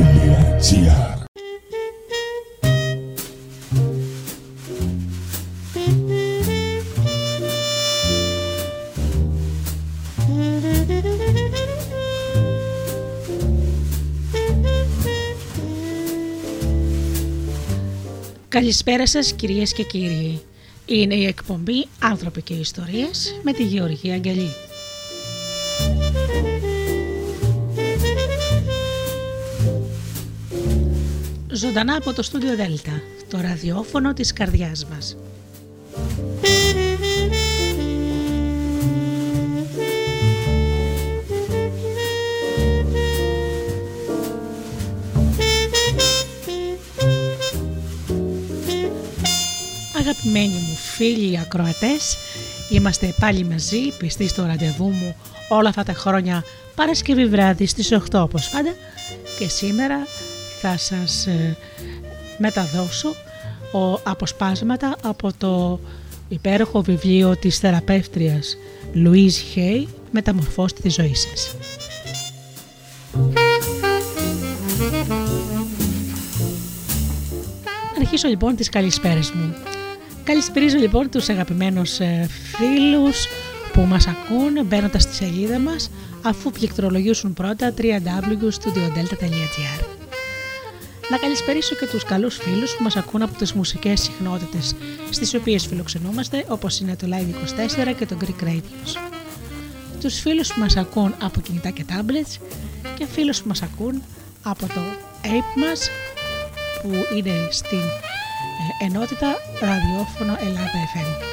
radio.gr Καλησπέρα σας κυρίες και κύριοι. Είναι η εκπομπή «Άνθρωποι και Ιστορίες» με τη Γεωργία Αγγελή. Ζωντανά από το στούντιο Δέλτα, το ραδιόφωνο της καρδιάς μας. Αγαπημένοι μου φίλοι ακροατές, είμαστε πάλι μαζί, πιστοί στο ραντεβού μου όλα αυτά τα χρόνια Παρασκευή βράδυ στις 8 όπως πάντα και σήμερα θα σας ε, μεταδώσω ο, αποσπάσματα από το υπέροχο βιβλίο της θεραπεύτριας Louise Hay «Μεταμορφώστε τη ζωή σας». Αρχίσω λοιπόν τις καλησπέρες μου. Καλησπέριζω λοιπόν τους αγαπημένους ε, φίλους που μας ακούν μπαίνοντας στη σελίδα μας αφού πληκτρολογήσουν πρώτα www.studiodelta.gr Να καλησπερίσω και τους καλούς φίλους που μας ακούν από τις μουσικές συχνότητες στις οποίες φιλοξενούμαστε όπως είναι το Live24 και το Greek Radios. Τους φίλους που μας ακούν από κινητά και tablets και φίλους που μας ακούν από το app μας που είναι στην ε, ενότητα ραδιόφωνο Ελλάδα FM.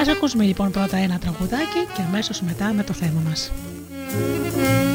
Ας ακούσουμε λοιπόν πρώτα ένα τραγουδάκι και αμέσως μετά με το θέμα μας. Música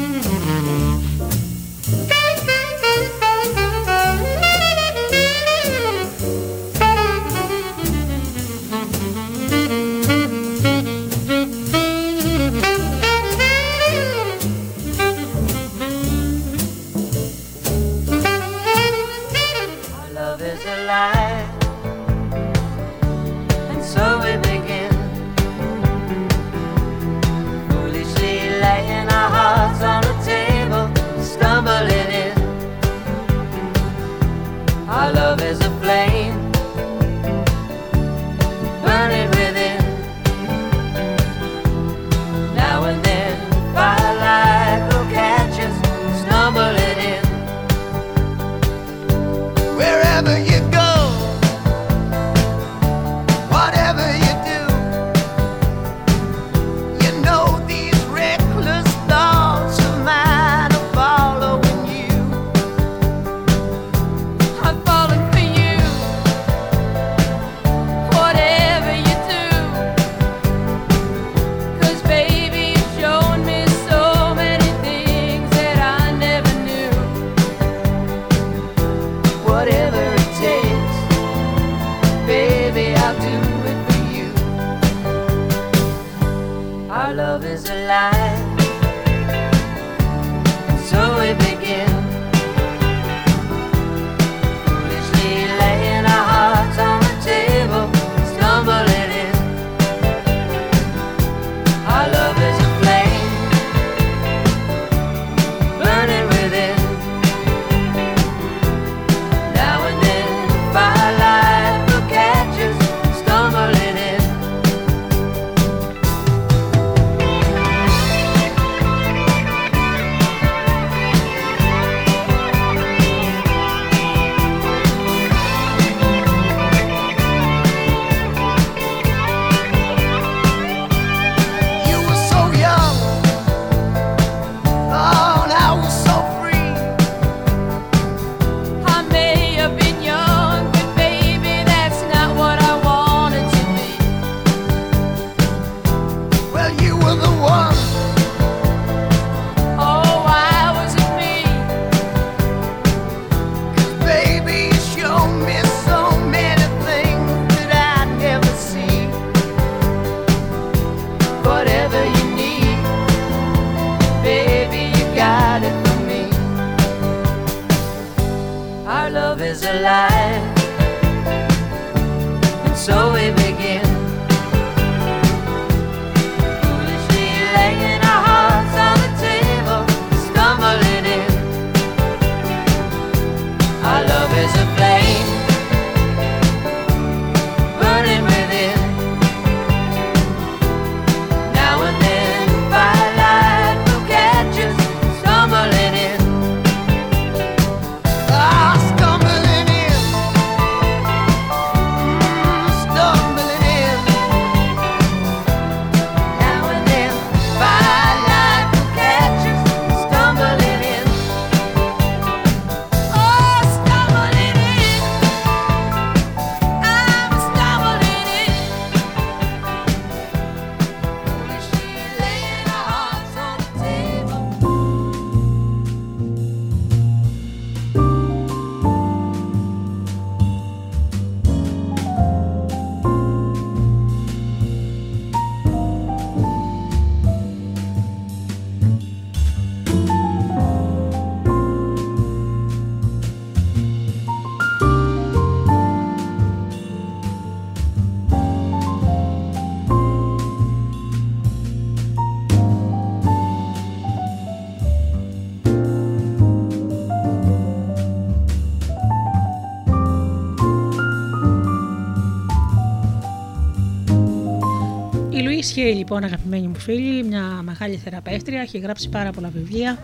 Σχέη λοιπόν αγαπημένη μου φίλη, μια μεγάλη θεραπεύτρια, έχει γράψει πάρα πολλά βιβλία.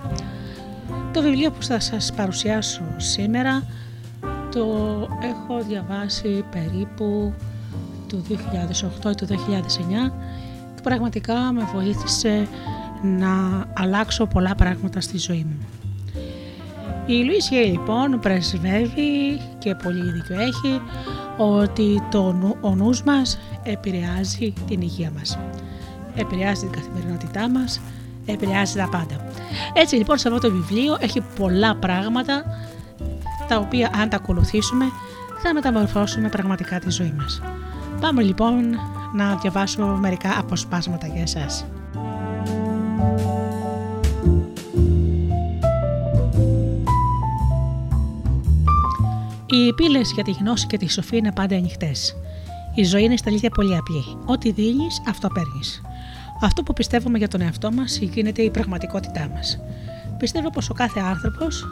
Το βιβλίο που θα σας παρουσιάσω σήμερα το έχω διαβάσει περίπου το 2008 ή το 2009 και πραγματικά με βοήθησε να αλλάξω πολλά πράγματα στη ζωή μου. Η Λουίς λοιπόν πρεσβεύει και πολύ δίκιο έχει ότι το, ο νους μας επηρεάζει την υγεία μας. Επηρεάζει την καθημερινότητά μας, επηρεάζει τα πάντα. Έτσι λοιπόν σε αυτό το βιβλίο έχει πολλά πράγματα τα οποία αν τα ακολουθήσουμε θα μεταμορφώσουμε πραγματικά τη ζωή μας. Πάμε λοιπόν να διαβάσω μερικά αποσπάσματα για εσάς. Οι πύλες για τη γνώση και τη σοφία είναι πάντα ανοιχτές. Η ζωή είναι στα αλήθεια πολύ απλή. Ό,τι δίνεις, αυτό παίρνεις. Αυτό που πιστεύουμε για τον εαυτό μας γίνεται η πραγματικότητά μας. Πιστεύω πως ο κάθε άνθρωπος,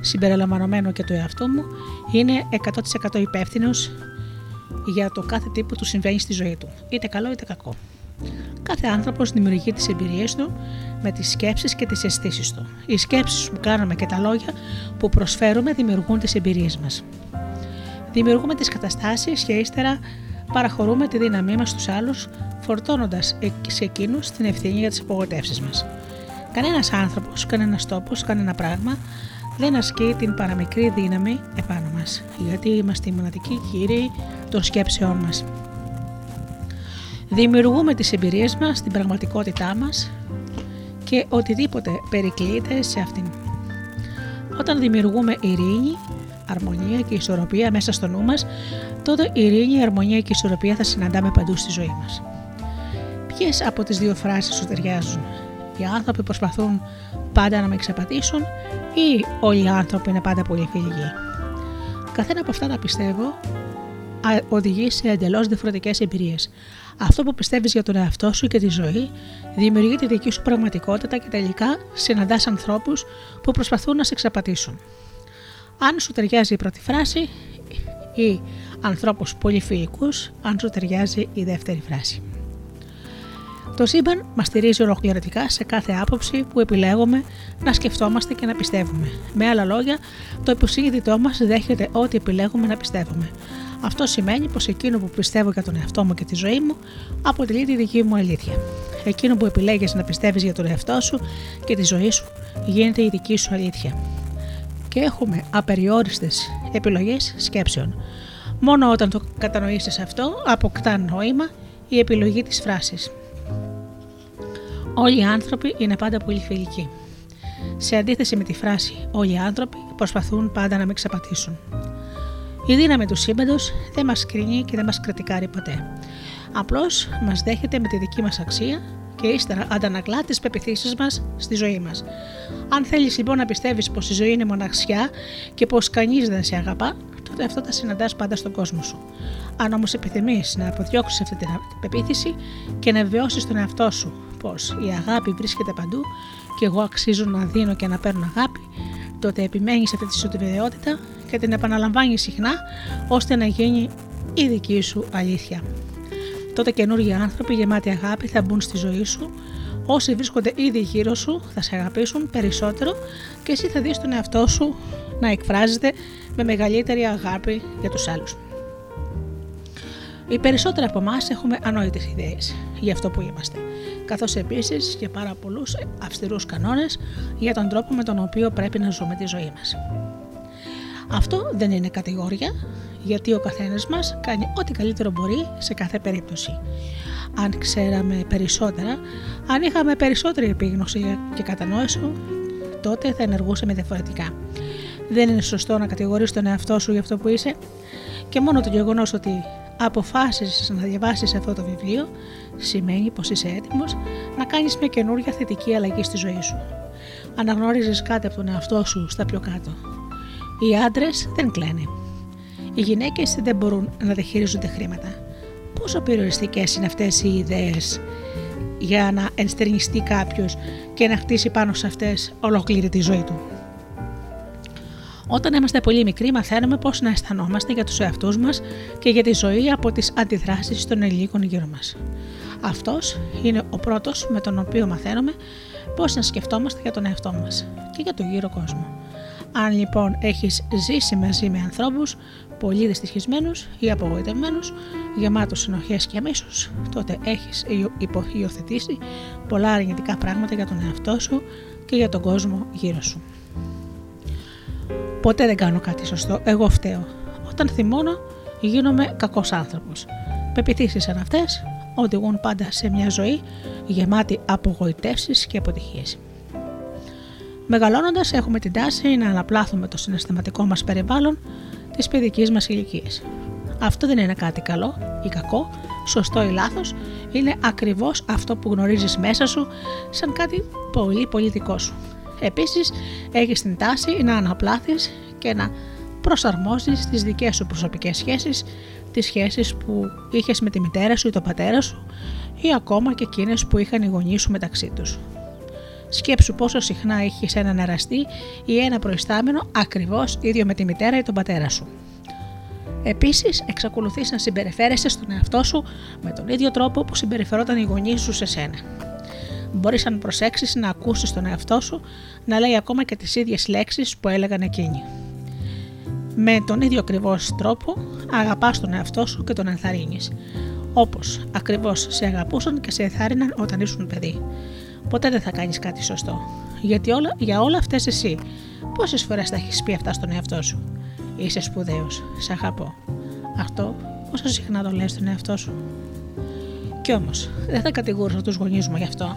συμπεριλαμβανομένο και το εαυτό μου, είναι 100% υπεύθυνος για το κάθε τι που του συμβαίνει στη ζωή του, είτε καλό είτε κακό. Κάθε άνθρωπος δημιουργεί τις εμπειρίες του με τις σκέψεις και τις αισθήσεις του. Οι σκέψεις που κάνουμε και τα λόγια που προσφέρουμε δημιουργούν τις εμπειρίες μας. Δημιουργούμε τις καταστάσεις και ύστερα παραχωρούμε τη δύναμή μας στους άλλους, φορτώνοντας σε εκείνους την ευθύνη για τις απογοητεύσεις μας. Κανένας άνθρωπος, κανένας τόπος, κανένα πράγμα δεν ασκεί την παραμικρή δύναμη επάνω μας, γιατί είμαστε οι μοναδικοί κύριοι των σκέψεών μας. Δημιουργούμε τις εμπειρίες μας, την πραγματικότητά μας και οτιδήποτε περικλείται σε αυτήν. Όταν δημιουργούμε ειρήνη, αρμονία και ισορροπία μέσα στο νου μας, τότε η ειρήνη, η αρμονία και η ισορροπία θα συναντάμε παντού στη ζωή μας. Ποιε από τις δύο φράσεις σου ταιριάζουν. Οι άνθρωποι προσπαθούν πάντα να με εξαπατήσουν ή όλοι οι άνθρωποι είναι πάντα πολύ φιλικοί. Καθένα από αυτά τα πιστεύω οδηγεί σε εντελώς διαφορετικές εμπειρίες. Αυτό που πιστεύεις για τον εαυτό σου και τη ζωή δημιουργεί τη δική σου πραγματικότητα και τελικά συναντάς ανθρώπους που προσπαθούν να σε εξαπατήσουν. Αν σου ταιριάζει η πρώτη φράση ή ανθρώπους πολύ φιλικούς, αν σου ταιριάζει η δεύτερη φράση. Το σύμπαν μας στηρίζει ολοκληρωτικά σε κάθε άποψη που επιλέγουμε να σκεφτόμαστε και να πιστεύουμε. Με άλλα λόγια, το υποσύνειδητό μας δέχεται ό,τι επιλέγουμε να πιστεύουμε. Αυτό σημαίνει πως εκείνο που πιστεύω για τον εαυτό μου και τη ζωή μου αποτελεί τη δική μου αλήθεια. Εκείνο που επιλέγεις να πιστεύεις για τον εαυτό σου και τη ζωή σου γίνεται η δική σου αλήθεια. Και έχουμε απεριόριστες επιλογές σκέψεων. Μόνο όταν το κατανοήσεις αυτό, αποκτά νόημα η επιλογή της φράσης. Όλοι οι άνθρωποι είναι πάντα πολύ φιλικοί. Σε αντίθεση με τη φράση Όλοι οι άνθρωποι προσπαθούν πάντα να με ξαπατήσουν. Η δύναμη του σύμπαντος δεν μας κρίνει και δεν μας κριτικάρει ποτέ. Απλώς μας δέχεται με τη δική μας αξία και ύστερα αντανακλά τις πεπιθήσεις μας στη ζωή μας. Αν θέλεις λοιπόν να πιστεύεις πως η ζωή είναι μοναξιά και πως κανείς δεν σε αγαπά, τότε αυτό θα συναντάς πάντα στον κόσμο σου. Αν όμως επιθυμείς να αποδιώξεις αυτή την πεποίθηση και να βιώσει τον εαυτό σου πω η αγάπη βρίσκεται παντού και εγώ αξίζω να δίνω και να παίρνω αγάπη, τότε επιμένεις σε αυτή τη σου και την επαναλαμβάνεις συχνά ώστε να γίνει η δική σου αλήθεια. Τότε καινούργιοι άνθρωποι γεμάτοι αγάπη θα μπουν στη ζωή σου. Όσοι βρίσκονται ήδη γύρω σου θα σε αγαπήσουν περισσότερο και εσύ θα δεις τον εαυτό σου να εκφράζεται με μεγαλύτερη αγάπη για τους άλλους. Οι περισσότεροι από εμάς έχουμε ανόητες ιδέες για αυτό που είμαστε, καθώς επίσης και πάρα πολλούς αυστηρούς κανόνες για τον τρόπο με τον οποίο πρέπει να ζούμε τη ζωή μας. Αυτό δεν είναι κατηγορία, γιατί ο καθένας μας κάνει ό,τι καλύτερο μπορεί σε κάθε περίπτωση. Αν ξέραμε περισσότερα, αν είχαμε περισσότερη επίγνωση και κατανόηση, τότε θα ενεργούσαμε διαφορετικά. Δεν είναι σωστό να κατηγορείς τον εαυτό σου για αυτό που είσαι και μόνο το γεγονός ότι αποφάσισε να διαβάσεις αυτό το βιβλίο σημαίνει πως είσαι έτοιμος να κάνεις μια καινούργια θετική αλλαγή στη ζωή σου. Αναγνώριζες κάτι από τον εαυτό σου στα πιο κάτω. Οι άντρες δεν κλαίνε. Οι γυναίκες δεν μπορούν να διαχειρίζονται χρήματα. Πόσο περιοριστικές είναι αυτές οι ιδέες για να ενστερνιστεί κάποιος και να χτίσει πάνω σε αυτές ολόκληρη τη ζωή του; Όταν είμαστε πολύ μικροί, μαθαίνουμε πώς να αισθανόμαστε για τους εαυτούς μας και για τη ζωή από τις αντιδράσεις των ελλήνων γύρω μας. Αυτός είναι ο πρώτος με τον οποίο μαθαίνουμε πώς να σκεφτόμαστε για τον εαυτό μας και για τον γύρο κόσμο. Αν λοιπόν έχεις ζήσει μαζί με ανθρώπους πολύ δυστυχισμένους ή απογοητευμένους, γεμάτους συνοχές και μίσους, τότε έχεις υιοθετήσει πολλά αρνητικά πράγματα για τον εαυτό σου και για τον κόσμο γύρω σου. Ποτέ δεν κάνω κάτι σωστό, εγώ φταίω. Όταν θυμώνω, γίνομαι κακός άνθρωπος. Πεπιθήσεις σαν αυτές οδηγούν πάντα σε μια ζωή γεμάτη απογοητεύσεις και αποτυχίες. Μεγαλώνοντας, έχουμε την τάση να αναπλάθουμε το συναισθηματικό μας περιβάλλον της παιδικής μας ηλικίας. Αυτό δεν είναι κάτι καλό ή κακό, σωστό ή λάθος, είναι ακριβώς αυτό που γνωρίζεις μέσα σου σαν κάτι πολύ πολύ δικό σου. Επίσης, έχεις την τάση να αναπλάθεις και να προσαρμόζεις τις δικές σου προσωπικές σχέσεις, τις σχέσεις που είχες με τη μητέρα σου ή τον πατέρα σου, ή ακόμα και εκείνες που είχαν οι γονείς σου μεταξύ τους. Σκέψου πόσο συχνά έχει έναν εραστή ή ένα προϊστάμενο ακριβώς ίδιο με τη μητέρα ή τον πατέρα σου. Επίσης, εξακολουθείς να συμπεριφέρεσαι στον εαυτό σου με τον ίδιο τρόπο που συμπεριφερόταν οι γονεί σου σε σένα. Μπορείς αν προσέξεις να ακούσεις τον εαυτό σου να λέει ακόμα και τις ίδιες λέξεις που έλεγαν εκείνοι. Με τον ίδιο ακριβώς τρόπο αγαπάς τον εαυτό σου και τον ενθαρρύνεις. Όπως ακριβώς σε αγαπούσαν και σε ενθάρρυναν όταν ήσουν παιδί ποτέ δεν θα κάνεις κάτι σωστό. Γιατί όλα, για όλα αυτές εσύ, πόσες φορές θα έχεις πει αυτά στον εαυτό σου; Είσαι σπουδαίος, σε αγαπώ. Αυτό πόσο συχνά το λες στον εαυτό σου. Κι όμως, δεν θα κατηγορήσω τους γονείς μου γι' αυτό.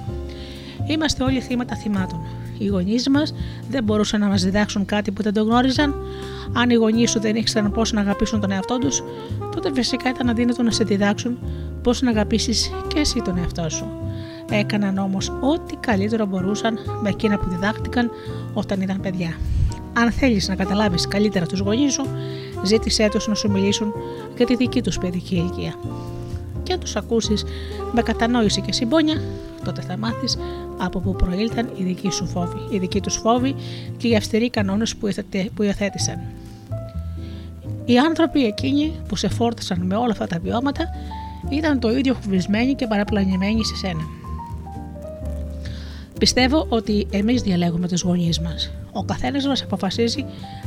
Είμαστε όλοι θύματα θυμάτων. Οι γονείς μας δεν μπορούσαν να μας διδάξουν κάτι που δεν το γνώριζαν. Αν οι γονείς σου δεν ήξεραν πώς να αγαπήσουν τον εαυτό τους, τότε φυσικά ήταν αδύνατο να σε διδάξουν πώς να αγαπήσεις και εσύ τον εαυτό σου. Έκαναν όμως ό,τι καλύτερο μπορούσαν με εκείνα που διδάχτηκαν όταν ήταν παιδιά. Αν θέλεις να καταλάβεις καλύτερα τους γονείς σου, ζήτησέ τους να σου μιλήσουν για τη δική τους παιδική ηλικία. Και αν τους ακούσεις με κατανόηση και συμπόνια, τότε θα μάθεις από πού προήλθαν οι δικοί σου φόβοι, οι δικοί τους φόβοι και οι αυστηροί κανόνες που υιοθέτησαν. Οι άνθρωποι εκείνοι που σε φόρτισαν με όλα αυτά τα βιώματα ήταν το ίδιο φοβισμένοι και παραπλανημένοι σε σένα. Πιστεύω ότι εμείς διαλέγουμε τους γονείς μας. Ο καθένας μας αποφασίζει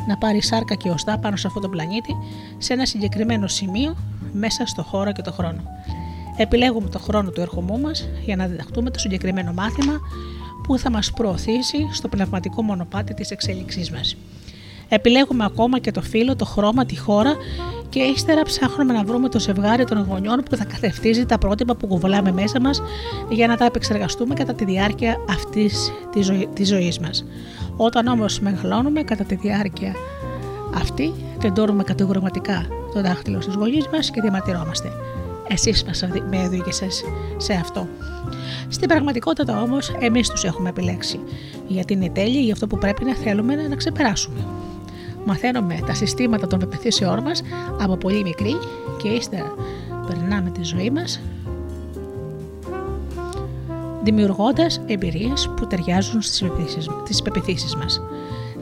να πάρει σάρκα και οστά πάνω σε αυτόν τον πλανήτη σε ένα συγκεκριμένο σημείο μέσα στο χώρο και το χρόνο. Επιλέγουμε το χρόνο του ερχομού μας για να διδαχτούμε το συγκεκριμένο μάθημα που θα μας προωθήσει στο πνευματικό μονοπάτι της εξέλιξής μας. Επιλέγουμε ακόμα και το φύλλο, το χρώμα, τη χώρα και ύστερα ψάχνουμε να βρούμε το ζευγάρι των γονιών που θα καθευτίζει τα πρότυπα που κουβαλάμε μέσα μας για να τα επεξεργαστούμε κατά τη διάρκεια αυτής της ζωή, της ζωής μας. Όταν όμως μεγαλώνουμε κατά τη διάρκεια αυτή, τεντώνουμε κατηγορηματικά το δάχτυλο στου γονείς μας και διαμαρτυρόμαστε. Εσείς μας με οδήγησες σε αυτό. Στην πραγματικότητα όμως, εμείς τους έχουμε επιλέξει. Γιατί είναι τέλειοι για αυτό που πρέπει να θέλουμε να ξεπεράσουμε μαθαίνουμε τα συστήματα των πεπιθήσεών μας από πολύ μικρή και ύστερα περνάμε τη ζωή μας δημιουργώντας εμπειρίες που ταιριάζουν στις πεπιθήσεις μας.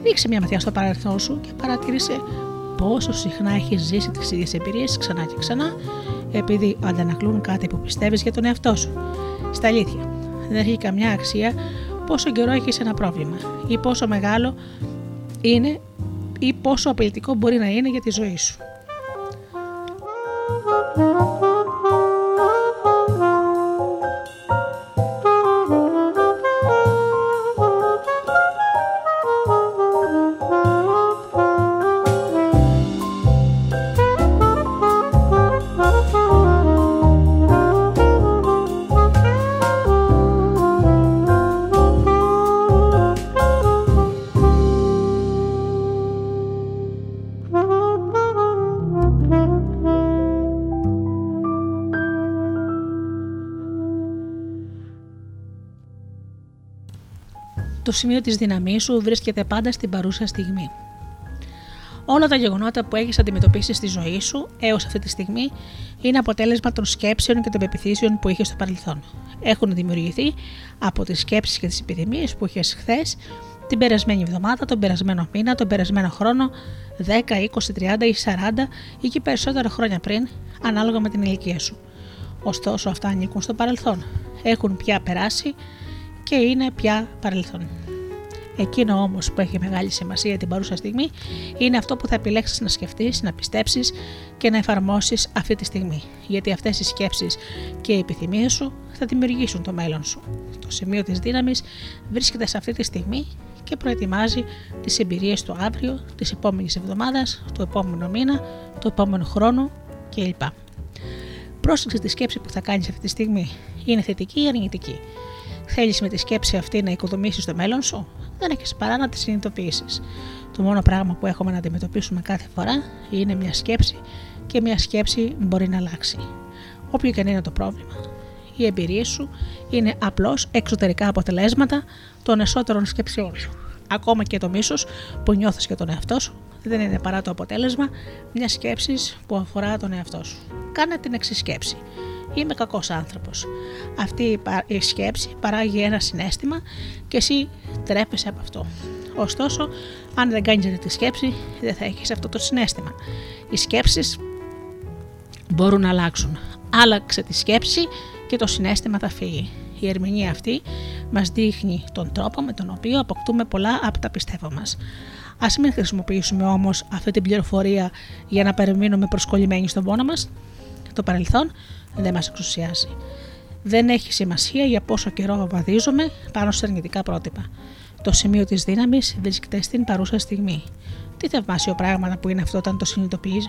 Ρίξε μια ματιά στο παρελθόν σου και παρατήρησε πόσο συχνά έχεις ζήσει τις ίδιες εμπειρίες ξανά και ξανά επειδή αντανακλούν κάτι που πιστεύεις για τον εαυτό σου. Στα αλήθεια, δεν έχει καμιά αξία πόσο καιρό έχεις ένα πρόβλημα ή πόσο μεγάλο είναι ή πόσο απειλητικό μπορεί να είναι για τη ζωή σου. Το σημείο της δύναμή σου βρίσκεται πάντα στην παρούσα στιγμή. Όλα τα γεγονότα που έχεις αντιμετωπίσει στη ζωή σου έως αυτή τη στιγμή είναι αποτέλεσμα των σκέψεων και των πεπιθήσεων που είχες στο παρελθόν. Έχουν δημιουργηθεί από τις σκέψεις και τις επιδημίε που είχες χθες, την περασμένη εβδομάδα, τον περασμένο μήνα, τον περασμένο χρόνο, 10, 20, 30 ή 40 ή και περισσότερα χρόνια πριν, ανάλογα με την ηλικία σου. Ωστόσο, αυτά ανήκουν στο παρελθόν. Έχουν πια περάσει και είναι πια παρελθόν. Εκείνο όμως που έχει μεγάλη σημασία την παρούσα στιγμή είναι αυτό που θα επιλέξεις να σκεφτείς, να πιστέψεις και να εφαρμόσεις αυτή τη στιγμή. Γιατί αυτές οι σκέψεις και οι επιθυμίες σου θα δημιουργήσουν το μέλλον σου. Το σημείο της δύναμης βρίσκεται σε αυτή τη στιγμή και προετοιμάζει τις εμπειρίες του αύριο, της επόμενης εβδομάδας, του επόμενου μήνα, του επόμενου χρόνου κλπ. Πρόσεξε τη σκέψη που θα κάνεις αυτή τη στιγμή. Είναι θετική ή αρνητική; Θέλεις με τη σκέψη αυτή να οικοδομήσεις το μέλλον σου, δεν έχεις παρά να τη συνειδητοποιήσεις. Το μόνο πράγμα που έχουμε να αντιμετωπίσουμε κάθε φορά είναι μια σκέψη και μια σκέψη μπορεί να αλλάξει. Όποιο και αν είναι το πρόβλημα, οι εμπειρίε σου είναι απλώς εξωτερικά αποτελέσματα των εσωτερών σκέψεών σου. Ακόμα και το μίσος που νιώθεις για τον εαυτό σου δεν είναι παρά το αποτέλεσμα μιας σκέψης που αφορά τον εαυτό σου. Κάνε την εξή σκέψη. Είμαι κακός άνθρωπος. Αυτή η σκέψη παράγει ένα συνέστημα και εσύ τρέπεσαι από αυτό. Ωστόσο, αν δεν κάνεις τη σκέψη, δεν θα έχεις αυτό το συνέστημα. Οι σκέψεις μπορούν να αλλάξουν. Άλλαξε τη σκέψη και το συνέστημα θα φύγει. Η ερμηνεία αυτή μας δείχνει τον τρόπο με τον οποίο αποκτούμε πολλά από τα πιστεύω μας. Α μην χρησιμοποιήσουμε όμως αυτή την πληροφορία για να παραμείνουμε προσκολλημένοι στον πόνο μας. Το παρελθόν δεν μας εξουσιάζει. Δεν έχει σημασία για πόσο καιρό βαδίζουμε πάνω σε αρνητικά πρότυπα. Το σημείο της δύναμης βρίσκεται στην παρούσα στιγμή. Τι θαυμάσιο πράγματα που είναι αυτό όταν το συνειδητοποιείς.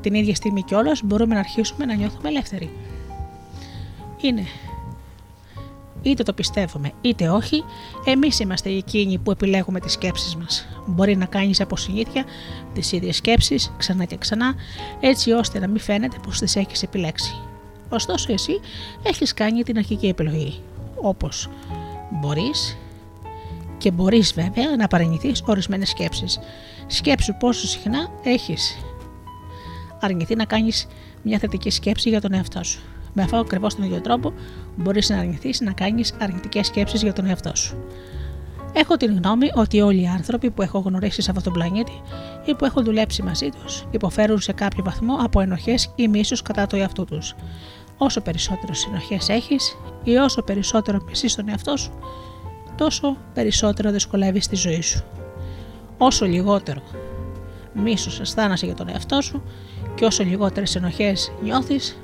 Την ίδια στιγμή κιόλας μπορούμε να αρχίσουμε να νιώθουμε ελεύθεροι. Είναι είτε το πιστεύουμε είτε όχι, εμείς είμαστε εκείνοι που επιλέγουμε τις σκέψεις μας. Μπορεί να κάνεις από συνήθεια τις ίδιες σκέψεις ξανά και ξανά, έτσι ώστε να μην φαίνεται πως τις έχεις επιλέξει. Ωστόσο, εσύ έχεις κάνει την αρχική επιλογή. Όπως μπορείς και μπορείς βέβαια να παρενηθείς ορισμένες σκέψεις. Σκέψου πόσο συχνά έχεις αρνηθεί να κάνεις μια θετική σκέψη για τον εαυτό σου. Με αυτό ακριβώς τον ίδιο τρόπο μπορείς να αρνηθείς να κάνεις αρνητικές σκέψεις για τον εαυτό σου. Έχω την γνώμη ότι όλοι οι άνθρωποι που έχω γνωρίσει σε αυτόν τον πλανήτη ή που έχω δουλέψει μαζί τους υποφέρουν σε κάποιο βαθμό από ενοχές ή μίσους κατά το εαυτό τους. Όσο περισσότερες ενοχές έχεις ή όσο περισσότερο μισεί τον εαυτό σου, τόσο περισσότερο δυσκολεύεις τη ζωή σου. Όσο λιγότερο μίσος αισθάνεσαι για τον εαυτό σου και όσο λιγότερες ενοχές νιώθεις,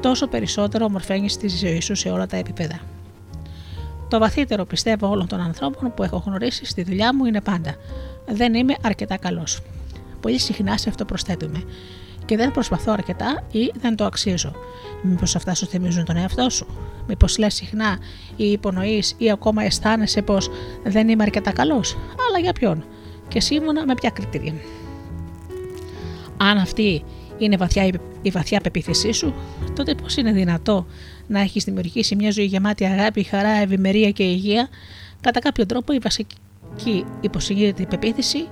τόσο περισσότερο ομορφαίνεις τη ζωή σου σε όλα τα επίπεδα. Το βαθύτερο πιστεύω όλων των ανθρώπων που έχω γνωρίσει στη δουλειά μου είναι πάντα. Δεν είμαι αρκετά καλός. Πολύ συχνά σε αυτό προσθέτουμε. Και δεν προσπαθώ αρκετά ή δεν το αξίζω. Μήπως αυτά σου θυμίζουν τον εαυτό σου; Μήπως λες συχνά ή υπονοείς ή ακόμα αισθάνεσαι πως δεν είμαι αρκετά καλός; Αλλά για ποιον; Και σύμφωνα με ποια κριτήρια. Αν αυτή είναι βαθιά η βαθιά πεποίθησή σου, τότε πώς είναι δυνατό να έχεις δημιουργήσει μια ζωή γεμάτη αγάπη, χαρά, ευημερία και υγεία, κατά κάποιο τρόπο η βασική υποσυνείδητη πεποίθηση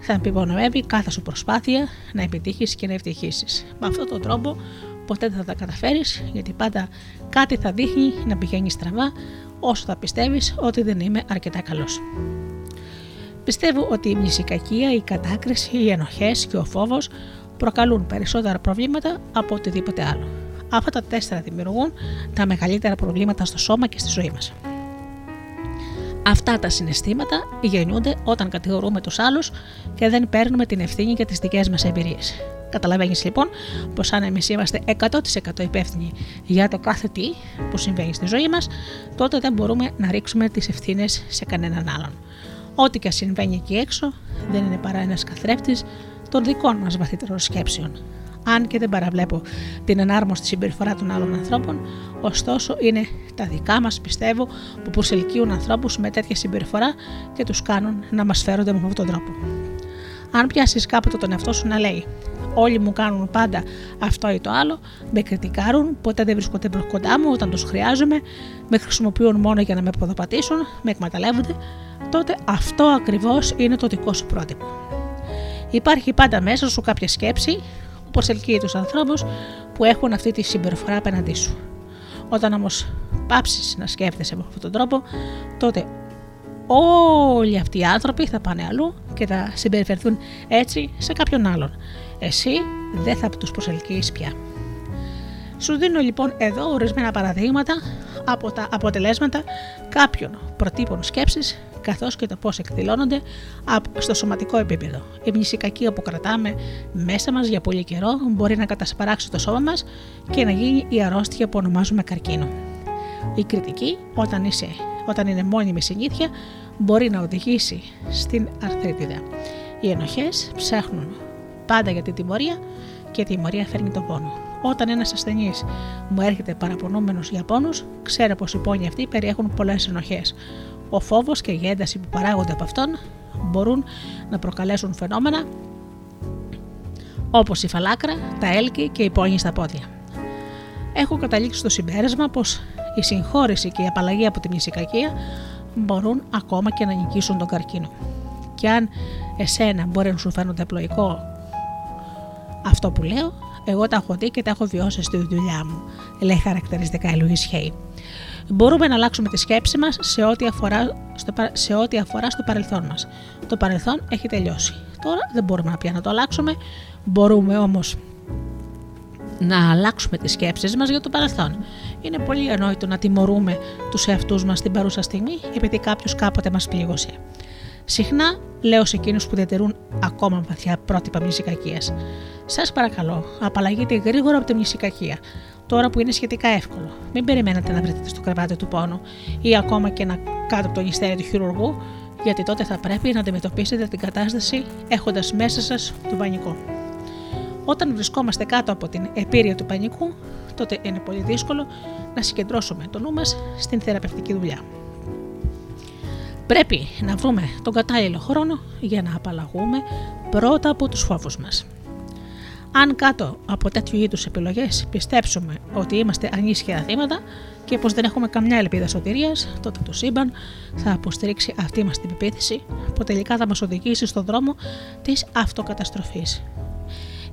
θα επιπονομεύει κάθε σου προσπάθεια να επιτύχεις και να ευτυχήσει. Με αυτόν τον τρόπο ποτέ δεν θα τα καταφέρεις, γιατί πάντα κάτι θα δείχνει να πηγαίνει στραβά όσο θα πιστεύεις ότι δεν είμαι αρκετά καλός. Πιστεύω ότι η μνησικακία, η κατάκριση, οι ενοχές και ο φόβος προκαλούν περισσότερα προβλήματα από οτιδήποτε άλλο. Αυτά τα τέσσερα δημιουργούν τα μεγαλύτερα προβλήματα στο σώμα και στη ζωή μας. Αυτά τα συναισθήματα γεννιούνται όταν κατηγορούμε τους άλλους και δεν παίρνουμε την ευθύνη για τις δικές μας εμπειρίες. Καταλαβαίνεις λοιπόν πως αν εμείς είμαστε 100% υπεύθυνοι για το κάθε τι που συμβαίνει στη ζωή μας, τότε δεν μπορούμε να ρίξουμε τις ευθύνες σε κανέναν άλλον. Ό,τι και συμβαίνει εκεί έξω δεν είναι παρά ένας καθρέφτης των δικών μας βαθύτερων σκέψεων. Αν και δεν παραβλέπω την ενάρμοστη συμπεριφορά των άλλων ανθρώπων, ωστόσο είναι τα δικά μας, πιστεύω, που προσελκύουν ανθρώπους με τέτοια συμπεριφορά και τους κάνουν να μας φέρονται με αυτόν τον τρόπο. Αν πιάσεις κάποτε τον εαυτό σου να λέει Όλοι μου κάνουν πάντα αυτό ή το άλλο, με κριτικάρουν, ποτέ δεν βρίσκονται κοντά μου όταν τους χρειάζομαι, με χρησιμοποιούν μόνο για να με αποδοπατήσουν, με εκμεταλλεύονται, τότε αυτό ακριβώς είναι το δικό σου πρότυπο. Υπάρχει πάντα μέσα σου κάποια σκέψη που προσελκύει τους ανθρώπους που έχουν αυτή τη συμπεριφορά απέναντί σου. Όταν όμως πάψεις να σκέφτεσαι με αυτόν τον τρόπο, τότε όλοι αυτοί οι άνθρωποι θα πάνε αλλού και θα συμπεριφερθούν έτσι σε κάποιον άλλον. Εσύ δεν θα τους προσελκύεις πια. Σου δίνω λοιπόν εδώ ορισμένα παραδείγματα από τα αποτελέσματα κάποιων προτύπων σκέψης καθώς και το πώς εκδηλώνονται στο σωματικό επίπεδο. Η μνησικακία που κρατάμε μέσα μας για πολύ καιρό μπορεί να κατασπαράξει το σώμα μας και να γίνει η αρρώστια που ονομάζουμε καρκίνο. Η κριτική, όταν, είσαι, όταν είναι μόνιμη συνήθεια, μπορεί να οδηγήσει στην αρθρίτιδα. Οι ενοχές ψάχνουν πάντα για την τιμωρία και η τιμωρία φέρνει τον πόνο. Όταν ένας ασθενής μου έρχεται παραπονούμενος για πόνους, ξέρω πως οι πόνοι αυτοί περιέχουν πολλές ενοχές. Ο φόβος και η ένταση που παράγονται από αυτόν μπορούν να προκαλέσουν φαινόμενα όπως η φαλάκρα, τα έλκη και οι πόνοι στα πόδια. Έχω καταλήξει στο συμπέρασμα πως η συγχώρηση και η απαλλαγή από τη μυσικακία μπορούν ακόμα και να νικήσουν τον καρκίνο. Και αν εσένα μπορεί να σου φαίνονται απλοϊκό αυτό που λέω, εγώ τα έχω δει και τα έχω βιώσει στη δουλειά μου, λέει χαρακτηριστικά η Λουίς Χέι. Μπορούμε να αλλάξουμε τη σκέψη μας σε ό,τι αφορά στο, σε ό,τι αφορά στο παρελθόν μας. Το παρελθόν έχει τελειώσει. Τώρα δεν μπορούμε να πια να το αλλάξουμε, μπορούμε όμως να αλλάξουμε τις σκέψεις μας για το παρελθόν. Είναι πολύ ανόητο να τιμωρούμε τους εαυτούς μας στην παρούσα στιγμή επειδή κάποιος κάποτε μας πλήγωσε. Συχνά λέω σε εκείνους που διατηρούν ακόμα βαθιά πρότυπα μνησικακίας. Σας παρακαλώ, απαλλαγείτε γρήγορα από τη μνησικακία, τώρα που είναι σχετικά εύκολο. Μην περιμένετε να βρείτε στο κρεβάτι του πόνου ή ακόμα και να κάτω από το νηστέρι του χειρουργού, γιατί τότε θα πρέπει να αντιμετωπίσετε την κατάσταση έχοντας μέσα σας το πανικό. Όταν βρισκόμαστε κάτω από την επίρρεια του πανικού, τότε είναι πολύ δύσκολο να συγκεντρώσουμε το νου μας στην θεραπευτική δουλειά. Πρέπει να βρούμε τον κατάλληλο χρόνο για να απαλλαγούμε πρώτα από τους φόβους μας. Αν κάτω από τέτοιου είδους επιλογές πιστέψουμε ότι είμαστε ανίσχυα θύματα και πως δεν έχουμε καμιά ελπίδα σωτηρίας, τότε το σύμπαν θα αποστηρίξει αυτή μας την πεποίθηση που τελικά θα μας οδηγήσει στον δρόμο της αυτοκαταστροφής.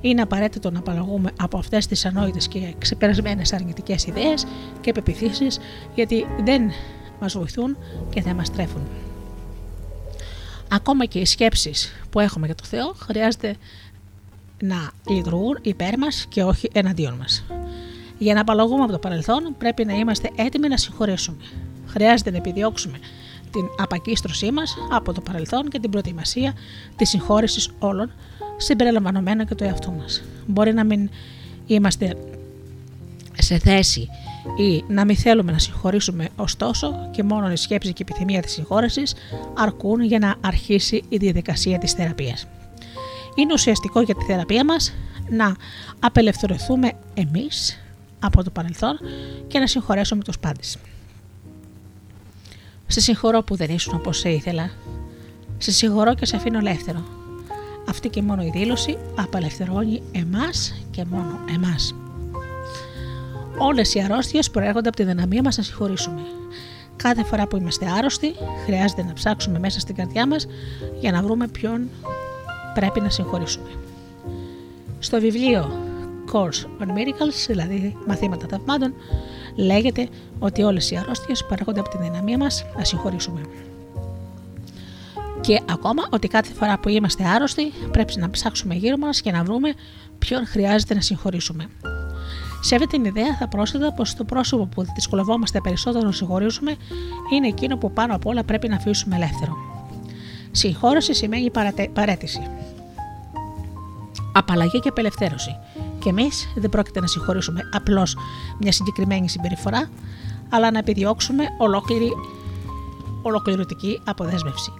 Είναι απαραίτητο να απαλλαγούμε από αυτές τις ανόητες και ξεπερασμένες αρνητικές ιδέες και πεπιθήσει, γιατί δεν μας βοηθούν και δεν μας τρέφουν. Ακόμα και οι σκέψεις που έχουμε για το Θεό χρειάζεται να λειτουργούν υπέρ μας και όχι εναντίον μας. Για να απαλλαγούμε από το παρελθόν, πρέπει να είμαστε έτοιμοι να συγχωρέσουμε. Χρειάζεται να επιδιώξουμε την απακίστρωσή μας από το παρελθόν και την προετοιμασία της συγχώρεσης όλων, συμπεριλαμβανομένων και του εαυτού μας. Μπορεί να μην είμαστε σε θέση ή να μην θέλουμε να συγχωρήσουμε, ωστόσο και μόνο η σκέψη και η επιθυμία της συγχώρεσης αρκούν για να αρχίσει η διαδικασία της θεραπείας. Είναι ουσιαστικό για τη θεραπεία μας να απελευθερωθούμε εμείς από το παρελθόν και να συγχωρέσουμε τους πάντες. Σε συγχωρώ που δεν ήσουν όπως σε ήθελα. Σε συγχωρώ και σε αφήνω ελεύθερο. Αυτή και μόνο η δήλωση απελευθερώνει εμάς και μόνο εμάς. Όλες οι αρρώστιες προέρχονται από τη δυναμία μας να συγχωρήσουμε. Κάθε φορά που είμαστε άρρωστοι, χρειάζεται να ψάξουμε μέσα στην καρδιά μας για να βρούμε ποιον πρέπει να συγχωρήσουμε. Στο βιβλίο Course on Miracles, δηλαδή μαθήματα θαυμάτων, λέγεται ότι όλες οι αρρώστιες παρέχονται από τη δυναμία μας να συγχωρήσουμε. Και ακόμα ότι κάθε φορά που είμαστε άρρωστοι πρέπει να ψάξουμε γύρω μας και να βρούμε ποιον χρειάζεται να συγχωρήσουμε. Σε αυτή την ιδέα θα πρόσθετα πως το πρόσωπο που δυσκολευόμαστε περισσότερο να συγχωρήσουμε είναι εκείνο που πάνω απ' όλα πρέπει να αφήσουμε ελεύθερο. Συγχώρεση σημαίνει παρέτηση. Απαλλαγή και απελευθέρωση. Και εμείς δεν πρόκειται να συγχωρήσουμε απλώς μια συγκεκριμένη συμπεριφορά, αλλά να επιδιώξουμε ολόκληρη, ολοκληρωτική αποδέσμευση.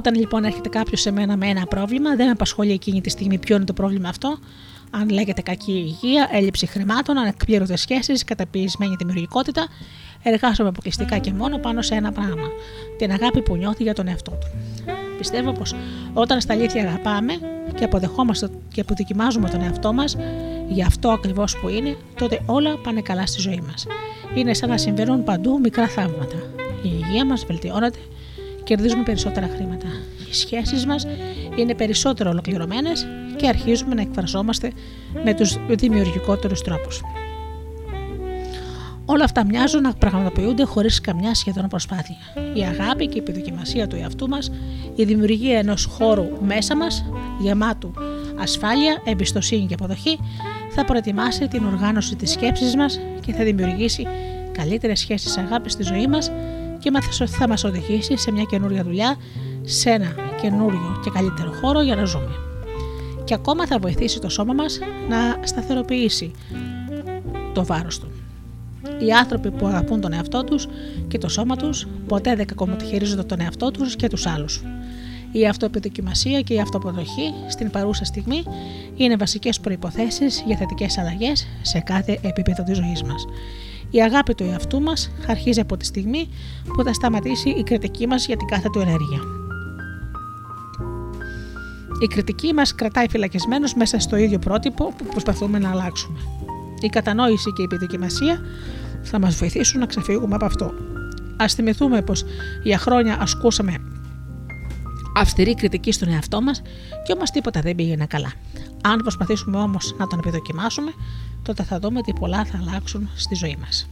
Όταν λοιπόν έρχεται κάποιος σε μένα με ένα πρόβλημα, δεν με απασχολεί εκείνη τη στιγμή ποιο είναι το πρόβλημα αυτό. Αν λέγεται κακή υγεία, έλλειψη χρημάτων, ανεκπλήρωτε σχέσεις, καταπιεσμένη δημιουργικότητα, εργάζομαι αποκλειστικά και μόνο πάνω σε ένα πράγμα. Την αγάπη που νιώθει για τον εαυτό του. Πιστεύω πως όταν στα αλήθεια αγαπάμε και αποδεχόμαστε και αποδοκιμάζουμε τον εαυτό μας για αυτό ακριβώς που είναι, τότε όλα πάνε καλά στη ζωή μας. Είναι σαν να συμβαίνουν παντού μικρά θαύματα. Η υγεία μας βελτιώνεται, κερδίζουμε περισσότερα χρήματα. Οι σχέσεις μας είναι περισσότερο ολοκληρωμένες και αρχίζουμε να εκφραζόμαστε με τους δημιουργικότερους τρόπους. Όλα αυτά μοιάζουν να πραγματοποιούνται χωρίς καμιά σχεδόν προσπάθεια. Η αγάπη και η επιδοκιμασία του εαυτού μας, η δημιουργία ενός χώρου μέσα μας, γεμάτου ασφάλεια, εμπιστοσύνη και αποδοχή, θα προετοιμάσει την οργάνωση της σκέψης μας και θα δημιουργήσει καλύτερες σχέσεις αγάπης στη ζωή μας και θα μας οδηγήσει σε μια καινούρια δουλειά, σε ένα καινούριο και καλύτερο χώρο για να ζούμε. Και ακόμα θα βοηθήσει το σώμα μας να σταθεροποιήσει το βάρος του. Οι άνθρωποι που αγαπούν τον εαυτό τους και το σώμα τους ποτέ δεν κακομεταχειρίζονται τον εαυτό τους και τους άλλους. Η αυτοεπιδοκιμασία και η αυτοποδοχή στην παρούσα στιγμή είναι βασικές προϋποθέσεις για θετικές αλλαγές σε κάθε επίπεδο της ζωής μας. Η αγάπη του εαυτού μας αρχίζει από τη στιγμή που θα σταματήσει η κριτική μας για την κάθε του ενέργεια. Η κριτική μας κρατάει φυλακισμένους μέσα στο ίδιο πρότυπο που προσπαθούμε να αλλάξουμε. Η κατανόηση και η επιδοκιμασία θα μας βοηθήσουν να ξεφύγουμε από αυτό. Ας θυμηθούμε πως για χρόνια ασκούσαμε αυστηρή κριτική στον εαυτό μας και όμως τίποτα δεν πήγαινε καλά. Αν προσπαθήσουμε όμως να τον επιδοκιμάσουμε, τότε θα δούμε τι πολλά θα αλλάξουν στη ζωή μας.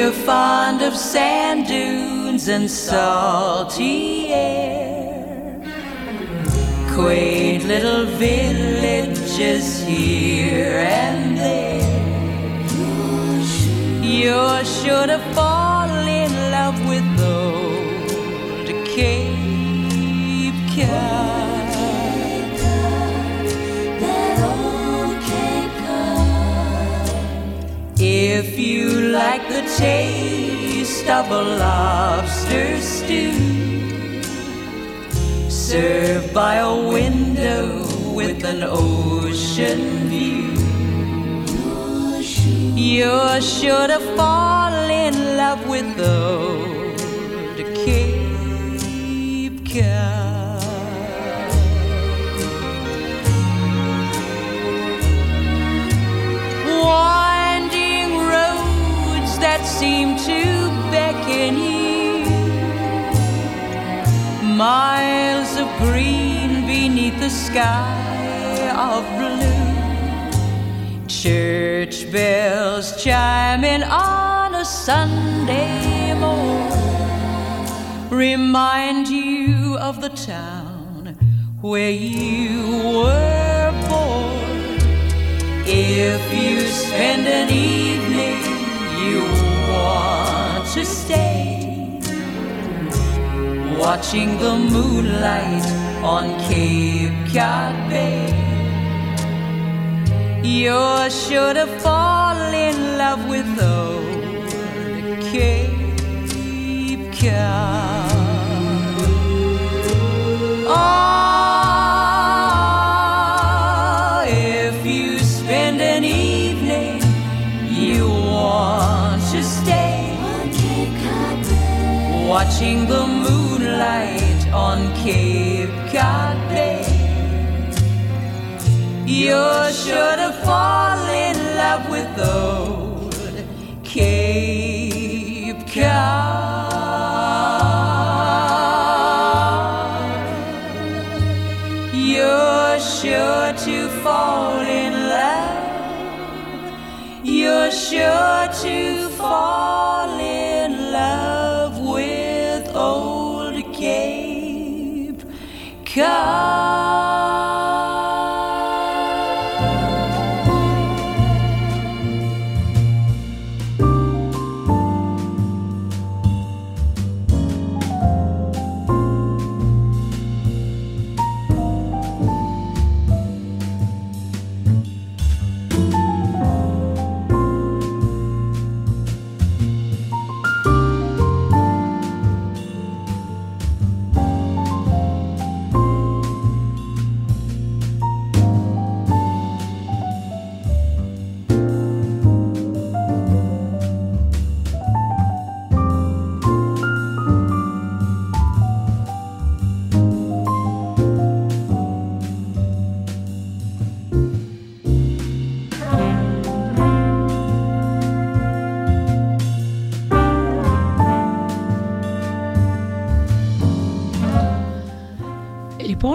Of sand dunes and salty air. Quaint little villages here and there. You're sure to fall in love with old Cape Cod. If you like the taste of a lobster stew served by a window with an ocean view. You're sure to fall in love with old Cape Cod. That seem to beckon you. Miles of green beneath the sky of blue. Church bells chiming on a Sunday morn remind you of the town where you were born. If you spend an evening, you to stay, watching the moonlight on Cape Cod Bay. You're sure to fall in love with old Cape Cod. Oh, You're sure to fall in love with old Cape Cod. You're sure to fall in love. You're sure to fall in love. With old Cape Cod.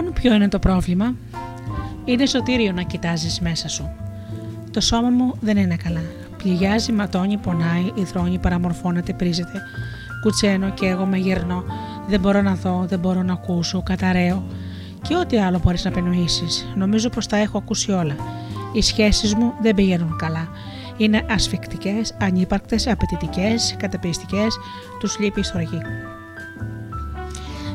Ποιο είναι το πρόβλημα; Είναι σωτήριο να κοιτάζεις μέσα σου. Το σώμα μου δεν είναι καλά. Πληγιάζει, ματώνει, πονάει, υδρώνει, παραμορφώνεται, πρίζεται. Κουτσένω και εγώ με γυρνώ. Δεν μπορώ να δω, δεν μπορώ να ακούσω, καταραίω. Και ό,τι άλλο μπορείς να πενοήσεις. Νομίζω πως τα έχω ακούσει όλα. Οι σχέσεις μου δεν πηγαίνουν καλά. Είναι ασφικτικές, ανύπαρκτες, απαιτητικές, καταπιεστικέ, τους λείπεις η στοργή.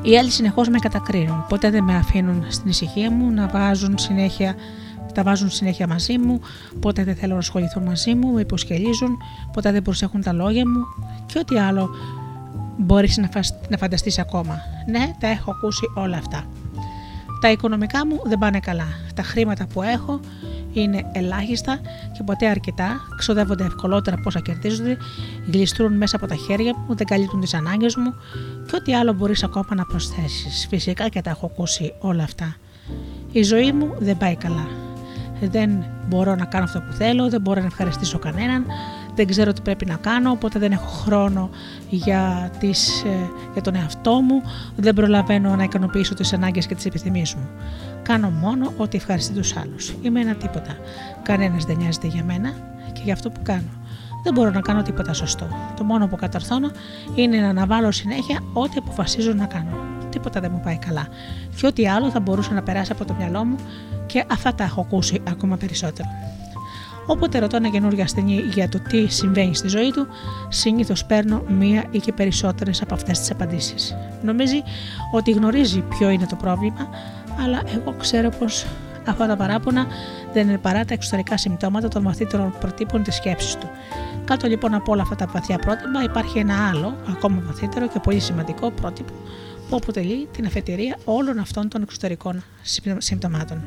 Οι άλλοι συνεχώς με κατακρίνουν. Ποτέ δεν με αφήνουν στην ησυχία μου να βάζουν συνέχεια τα βάζουν συνέχεια μαζί μου, ποτέ δεν θέλουν να ασχοληθούν μαζί μου, με υποσκελίζουν, ποτέ δεν προσέχουν τα λόγια μου και ό,τι άλλο μπορείς να, να φανταστείς ακόμα. Ναι, τα έχω ακούσει όλα αυτά. Τα οικονομικά μου δεν πάνε καλά. Τα χρήματα που έχω είναι ελάχιστα και ποτέ αρκετά, ξοδεύονται ευκολότερα από όσα κερδίζονται, γλιστρούν μέσα από τα χέρια μου, δεν καλύπτουν τις ανάγκες μου και ό,τι άλλο μπορείς ακόμα να προσθέσεις. Φυσικά και τα έχω ακούσει όλα αυτά. Η ζωή μου δεν πάει καλά. Δεν μπορώ να κάνω αυτό που θέλω, δεν μπορώ να ευχαριστήσω κανέναν, δεν ξέρω τι πρέπει να κάνω, οπότε δεν έχω χρόνο για, τις, ε, για τον εαυτό μου, δεν προλαβαίνω να ικανοποιήσω τις ανάγκες και τις επιθυμίες μου. Κάνω μόνο ό,τι ευχαριστεί τους άλλους. Είμαι ένα τίποτα. Κανένας δεν νοιάζεται για μένα και για αυτό που κάνω. Δεν μπορώ να κάνω τίποτα σωστό. Το μόνο που καταρθώνω είναι να αναβάλω συνέχεια ό,τι αποφασίζω να κάνω. Τίποτα δεν μου πάει καλά. Και ό,τι άλλο θα μπορούσε να περάσει από το μυαλό μου και αυτά τα έχω ακούσει ακόμα περισσότερο. Όποτε ρωτώ ένα καινούργιο ασθενή για το τι συμβαίνει στη ζωή του, συνήθως παίρνω μία ή και περισσότερες από αυτές τις απαντήσεις. Νομίζει ότι γνωρίζει ποιο είναι το πρόβλημα, αλλά εγώ ξέρω πως αυτά τα παράπονα δεν είναι παρά τα εξωτερικά συμπτώματα των βαθύτερων προτύπων της σκέψης του. Κάτω λοιπόν από όλα αυτά τα βαθιά πρότυπα υπάρχει ένα άλλο, ακόμα βαθύτερο και πολύ σημαντικό πρότυπο που αποτελεί την αφετηρία όλων αυτών των εξωτερικών συμπτωμάτων.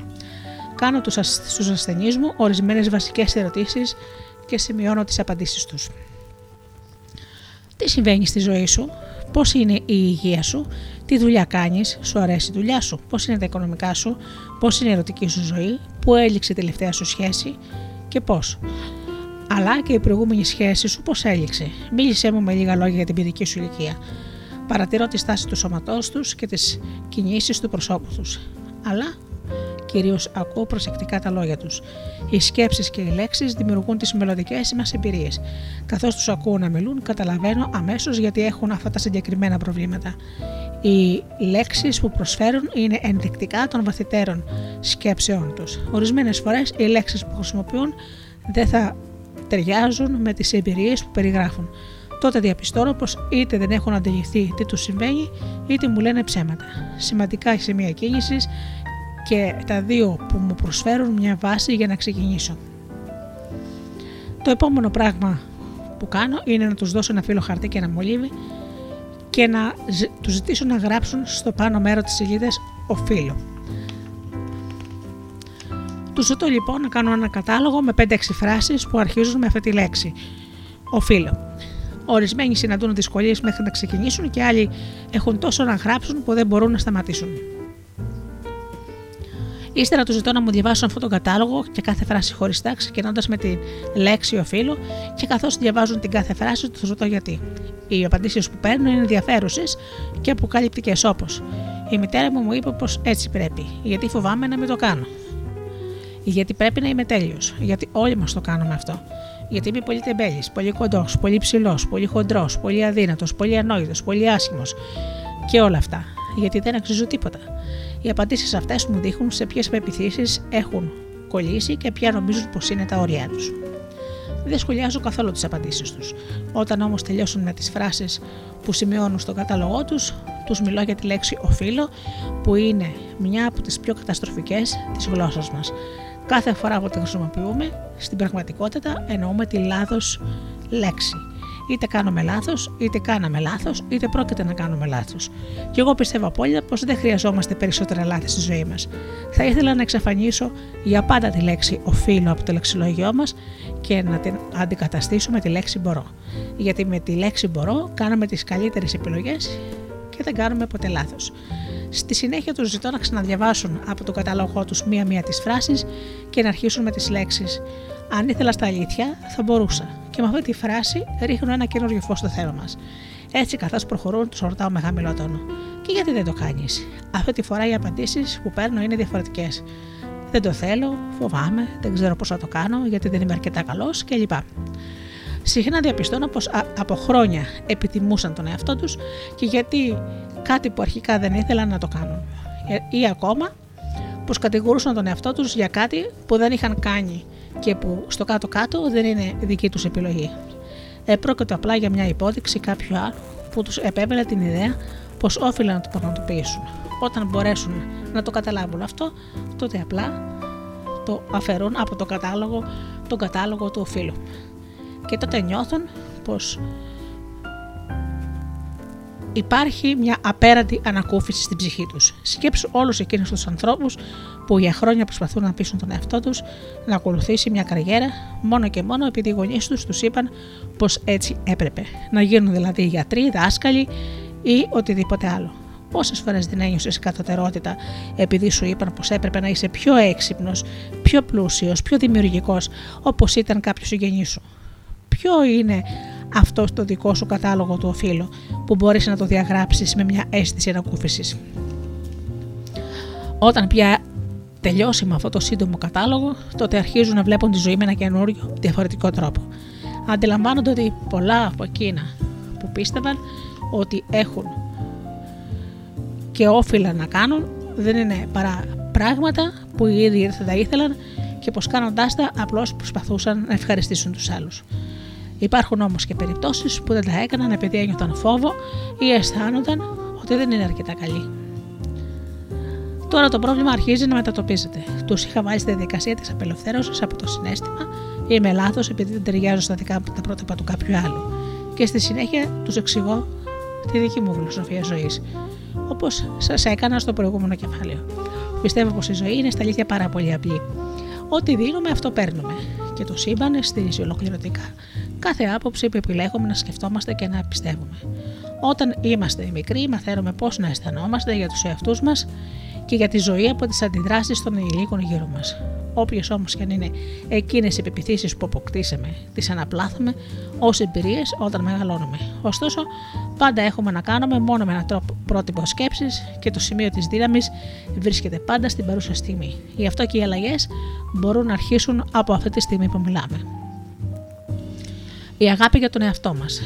Κάνω στους ασθενείς μου ορισμένες βασικές ερωτήσεις και σημειώνω τις απαντήσεις τους. Τι συμβαίνει στη ζωή σου, πώς είναι η υγεία σου, τι δουλειά κάνεις, σου αρέσει η δουλειά σου, πώς είναι τα οικονομικά σου, πώς είναι η ερωτική σου ζωή, πού έληξε η τελευταία σου σχέση και πώς. Αλλά και η προηγούμενη σχέση σου πώς έληξε. Μίλησέ μου με λίγα λόγια για την παιδική σου ηλικία. Παρατηρώ τη στάση του σώματός τους και τις κινήσεις του προσώπου τους. Αλλά κυρίως ακούω προσεκτικά τα λόγια τους. Οι σκέψεις και οι λέξεις δημιουργούν τις μελλοντικές μας εμπειρίες. Καθώς τους ακούω να μιλούν, καταλαβαίνω αμέσως γιατί έχουν αυτά τα συγκεκριμένα προβλήματα. Οι λέξεις που προσφέρουν είναι ενδεικτικά των βαθυτέρων σκέψεών τους. Ορισμένες φορές οι λέξεις που χρησιμοποιούν δεν θα ταιριάζουν με τις εμπειρίες που περιγράφουν. Τότε διαπιστώνω πως είτε δεν έχουν αντιληφθεί τι τους συμβαίνει, είτε μου λένε ψέματα. Σημαντικά σημεία κίνησης και τα δύο που μου προσφέρουν μια βάση για να ξεκινήσω. Το επόμενο πράγμα που κάνω είναι να τους δώσω ένα φύλλο χαρτί και ένα μολύβι και να τους ζητήσω να γράψουν στο πάνω μέρος της σελίδας «Οφείλω». Τους ζητώ λοιπόν να κάνω ένα κατάλογο με 5-6 φράσεις που αρχίζουν με αυτή τη λέξη «Οφείλω». Ορισμένοι συναντούν δυσκολίες μέχρι να ξεκινήσουν και άλλοι έχουν τόσο να γράψουν που δεν μπορούν να σταματήσουν. Ύστερα του ζητώ να μου διαβάσουν αυτόν τον κατάλογο και κάθε φράση χωριστά, ξεκινώντας με τη λέξη οφείλω και καθώς διαβάζουν την κάθε φράση, τους ρωτώ γιατί. Οι απαντήσεις που παίρνουν είναι ενδιαφέρουσες και αποκαλυπτικές όπως Η μητέρα μου μου είπε πως έτσι πρέπει, γιατί φοβάμαι να μην το κάνω. Γιατί πρέπει να είμαι τέλειος, γιατί όλοι μας το κάνουμε αυτό. Γιατί είμαι πολύ τεμπέλης, πολύ κοντός, πολύ ψηλός, πολύ χοντρός, πολύ αδύνατος, πολύ ανόητος, πολύ άσχημος και όλα αυτά. Γιατί δεν αξίζω τίποτα. Οι απαντήσεις αυτές μου δείχνουν σε ποιες πεπιθήσεις έχουν κολλήσει και ποια νομίζουν πως είναι τα όρια τους. Δεν σχολιάζω καθόλου τις απαντήσεις τους. Όταν όμως τελειώσουν με τις φράσεις που σημειώνουν στο κατάλογό τους, τους μιλώ για τη λέξη οφείλω, που είναι μια από τις πιο καταστροφικές της γλώσσας μας. Κάθε φορά που τη χρησιμοποιούμε, στην πραγματικότητα εννοούμε τη λάθος λέξη είτε κάνουμε λάθος, είτε κάναμε λάθος, είτε πρόκειται να κάνουμε λάθος. Και εγώ πιστεύω απόλυτα πως δεν χρειαζόμαστε περισσότερα λάθη στη ζωή μας. Θα ήθελα να εξαφανίσω για πάντα τη λέξη οφείλω από το λεξιλόγιό μας και να την αντικαταστήσω με τη λέξη μπορώ. Γιατί με τη λέξη μπορώ κάνουμε τις καλύτερες επιλογές και δεν κάνουμε ποτέ λάθος. Στη συνέχεια τους ζητώ να ξαναδιαβάσουν από το κατάλογό τους μία-μία τις φράσεις και να αρχίσουν με τις λέξεις. Αν ήθελα στα αλήθεια, θα μπορούσα και με αυτή τη φράση ρίχνω ένα καινούριο φως στο θέμα μας. Έτσι, καθώς προχωρούν, τους ρωτάω με χαμηλό τόνο. Και γιατί δεν το κάνεις; Αυτή τη φορά οι απαντήσεις που παίρνω είναι διαφορετικές. Δεν το θέλω, φοβάμαι, δεν ξέρω πώς θα το κάνω, γιατί δεν είμαι αρκετά καλός κλπ. Συχνά διαπιστώνω πως από χρόνια επιτιμούσαν τον εαυτό τους και γιατί κάτι που αρχικά δεν ήθελαν να το κάνουν. Ε, ή ακόμα πως κατηγορούσαν τον εαυτό τους για κάτι που δεν είχαν κάνει και που στο κάτω-κάτω δεν είναι δική τους επιλογή. Επρόκειτο απλά για μια υπόδειξη κάποιου άλλου που τους επέβαινε την ιδέα πως όφυλαν να το πραγματοποιήσουν. Όταν μπορέσουν να το καταλάβουν αυτό, τότε απλά το αφαιρούν από το κατάλογο, τον κατάλογο του οφείλου. Και τότε νιώθουν πως υπάρχει μια απέραντη ανακούφιση στην ψυχή τους. Σκέψου όλους εκείνους τους ανθρώπους που για χρόνια προσπαθούν να πείσουν τον εαυτό τους να ακολουθήσει μια καριέρα μόνο και μόνο επειδή οι γονείς τους τους είπαν πως έτσι έπρεπε. Να γίνουν δηλαδή γιατροί, δάσκαλοι ή οτιδήποτε άλλο. Πόσες φορές δεν ένιωσες κατωτερότητα επειδή σου είπαν πως έπρεπε να είσαι πιο έξυπνος, πιο πλούσιος, πιο δημιουργικός, όπως ήταν κάποιος συγγενής σου; Ποιο είναι αυτό το δικό σου κατάλογο του οφείλου που μπορείς να το διαγράψεις με μια αίσθηση ανακούφισης; Όταν πια τελειώσει με αυτό το σύντομο κατάλογο, τότε αρχίζουν να βλέπουν τη ζωή με ένα καινούριο διαφορετικό τρόπο. Αντιλαμβάνονται ότι πολλά από εκείνα που πίστευαν ότι έχουν και όφυλαν να κάνουν δεν είναι παρά πράγματα που οι ίδιοι δεν θα τα ήθελαν και πως κάνοντάς τα απλώς προσπαθούσαν να ευχαριστήσουν τους άλλους. Υπάρχουν όμως και περιπτώσεις που δεν τα έκαναν επειδή ένιωθαν φόβο ή αισθάνονταν ότι δεν είναι αρκετά καλοί. Τώρα το πρόβλημα αρχίζει να μετατοπίζεται. Τους είχα βάλει στη διαδικασία της απελευθέρωσης από το συνέστημα είμαι λάθος επειδή δεν ταιριάζω στα δικά τα πρότυπα του κάποιου άλλου. Και στη συνέχεια τους εξηγώ τη δική μου φιλοσοφία ζωής. Όπως σας έκανα στο προηγούμενο κεφάλαιο. Πιστεύω πως η ζωή είναι στα αλήθεια πάρα πολύ απλή. Ό,τι δίνουμε, αυτό παίρνουμε. Και το σύμπαν στηρίζει ολοκληρωτικά κάθε άποψη που επιλέγουμε να σκεφτόμαστε και να πιστεύουμε. Όταν είμαστε μικροί, μαθαίνουμε πώς να αισθανόμαστε για τους εαυτούς μας και για τη ζωή από τις αντιδράσεις των υλίκων γύρω μας. Όποιες όμως και αν είναι εκείνες οι πεπιθήσει που αποκτήσαμε, τις αναπλάθουμε ως εμπειρίες όταν μεγαλώνουμε. Ωστόσο, πάντα έχουμε να κάνουμε μόνο με έναν τρόπο πρότυπο σκέψης και το σημείο της δύναμης βρίσκεται πάντα στην παρούσα στιγμή. Γι' αυτό και οι αλλαγές μπορούν να αρχίσουν από αυτή τη στιγμή που μιλάμε η αγάπη για τον εαυτό μας.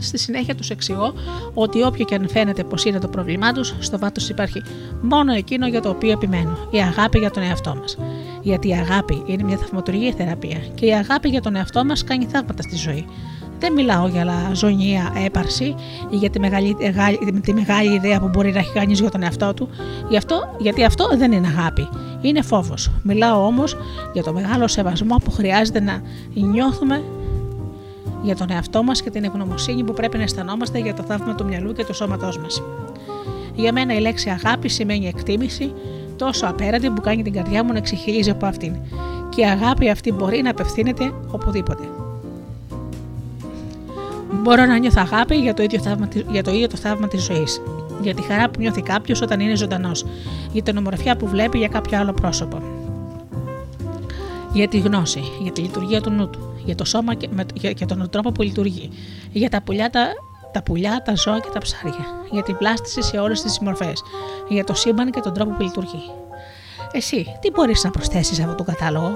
Στη συνέχεια τους εξηγώ ότι όποιο και αν φαίνεται πως είναι το πρόβλημά τους, στο βάθος υπάρχει μόνο εκείνο για το οποίο επιμένω, η αγάπη για τον εαυτό μας. Γιατί η αγάπη είναι μια θαυματουργή θεραπεία και η αγάπη για τον εαυτό μας κάνει θαύματα στη ζωή. Δεν μιλάω για λαζονία έπαρση ή για τη μεγάλη, τη μεγάλη ιδέα που μπορεί να έχει κανείς για τον εαυτό του, γι αυτό, γιατί αυτό δεν είναι αγάπη. Είναι φόβος. Μιλάω όμως για το μεγάλο σεβασμό που χρειάζεται να νιώθουμε για τον εαυτό μας και την ευγνωμοσύνη που πρέπει να αισθανόμαστε για το θαύμα του μυαλού και του σώματός μας. Για μένα η λέξη αγάπη σημαίνει εκτίμηση τόσο απέραντη που κάνει την καρδιά μου να εξεχειρίζει από αυτήν. Και η αγάπη αυτή μπορεί να απευθύνεται οπουδήποτε. Μπορώ να νιώθω αγάπη για το ίδιο, θαύμα, για το, ίδιο το θαύμα της ζωής. Για τη χαρά που νιώθει κάποιος όταν είναι ζωντανός. Για την ομορφιά που βλέπει για κάποιο άλλο πρόσωπο. Για τη γνώση, για τη λειτουργία του νου του για το σώμα και, με, για, για τον τρόπο που λειτουργεί, για τα πουλιά, τα, τα πουλιά, τα ζώα και τα ψάρια, για την πλάστηση σε όλες τις μορφές, για το σύμπαν και τον τρόπο που λειτουργεί. Εσύ, τι μπορείς να προσθέσεις σε αυτό το κατάλογο,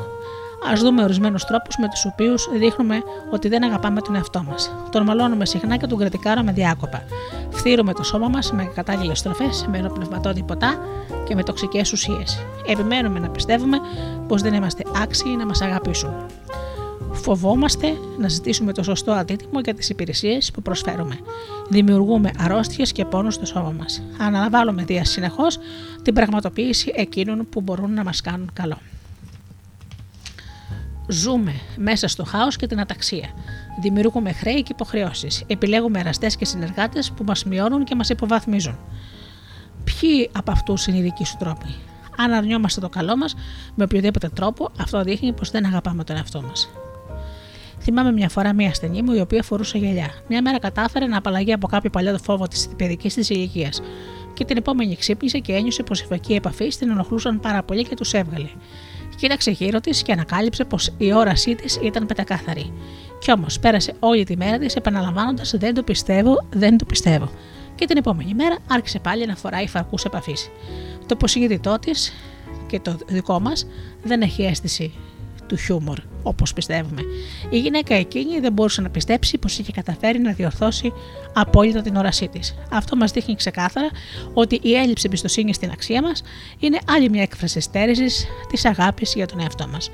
Α δούμε ορισμένους τρόπους με τους οποίους δείχνουμε ότι δεν αγαπάμε τον εαυτό μας. Τον μαλώνουμε συχνά και τον κρατικάρουμε διάκοπα. Φθύρουμε το σώμα μας με κατάλληλες στροφές, με ενοπνευματώδη ποτά και με τοξικές ουσίες. Επιμένουμε να πιστεύουμε πως δεν είμαστε άξιοι να μας αγαπήσουν φοβόμαστε να ζητήσουμε το σωστό αντίτιμο για τις υπηρεσίες που προσφέρουμε. Δημιουργούμε αρρώστιες και πόνο στο σώμα μας. Αναλαμβάνουμε δια συνεχώς την πραγματοποίηση εκείνων που μπορούν να μας κάνουν καλό. Ζούμε μέσα στο χάος και την αταξία. Δημιουργούμε χρέη και υποχρεώσεις. Επιλέγουμε εραστές και συνεργάτες που μας μειώνουν και μας υποβαθμίζουν. Ποιοι από αυτούς είναι οι δικοί σου τρόποι; Αν αρνιόμαστε το καλό μας με οποιοδήποτε τρόπο, αυτό δείχνει πως δεν αγαπάμε τον εαυτό μας. Θυμάμαι μια φορά μια ασθενή μου η οποία φορούσε γυαλιά. Μια μέρα κατάφερε να απαλλαγεί από κάποιο παλιό φόβο της παιδικής της ηλικίας. Και την επόμενη ξύπνησε και ένιωσε πως οι φακοί επαφή την ενοχλούσαν πάρα πολύ και τους έβγαλε. Κοίταξε γύρω της και ανακάλυψε πως η όρασή της ήταν πεντακάθαρη. Κι όμως πέρασε όλη τη μέρα της επαναλαμβάνοντας Δεν το πιστεύω, δεν το πιστεύω. Και την επόμενη μέρα άρχισε πάλι να φοράει φαρκού επαφής. Το υποσυνείδητό της και το δικό μας δεν έχει αίσθηση του χιούμορ, όπως πιστεύουμε. Η γυναίκα εκείνη δεν μπορούσε να πιστέψει πως είχε καταφέρει να διορθώσει απόλυτα την όρασή της. Αυτό μας δείχνει ξεκάθαρα ότι η έλλειψη εμπιστοσύνης στην αξία μας είναι άλλη μια έκφραση στέρησης της αγάπης για τον εαυτό μας.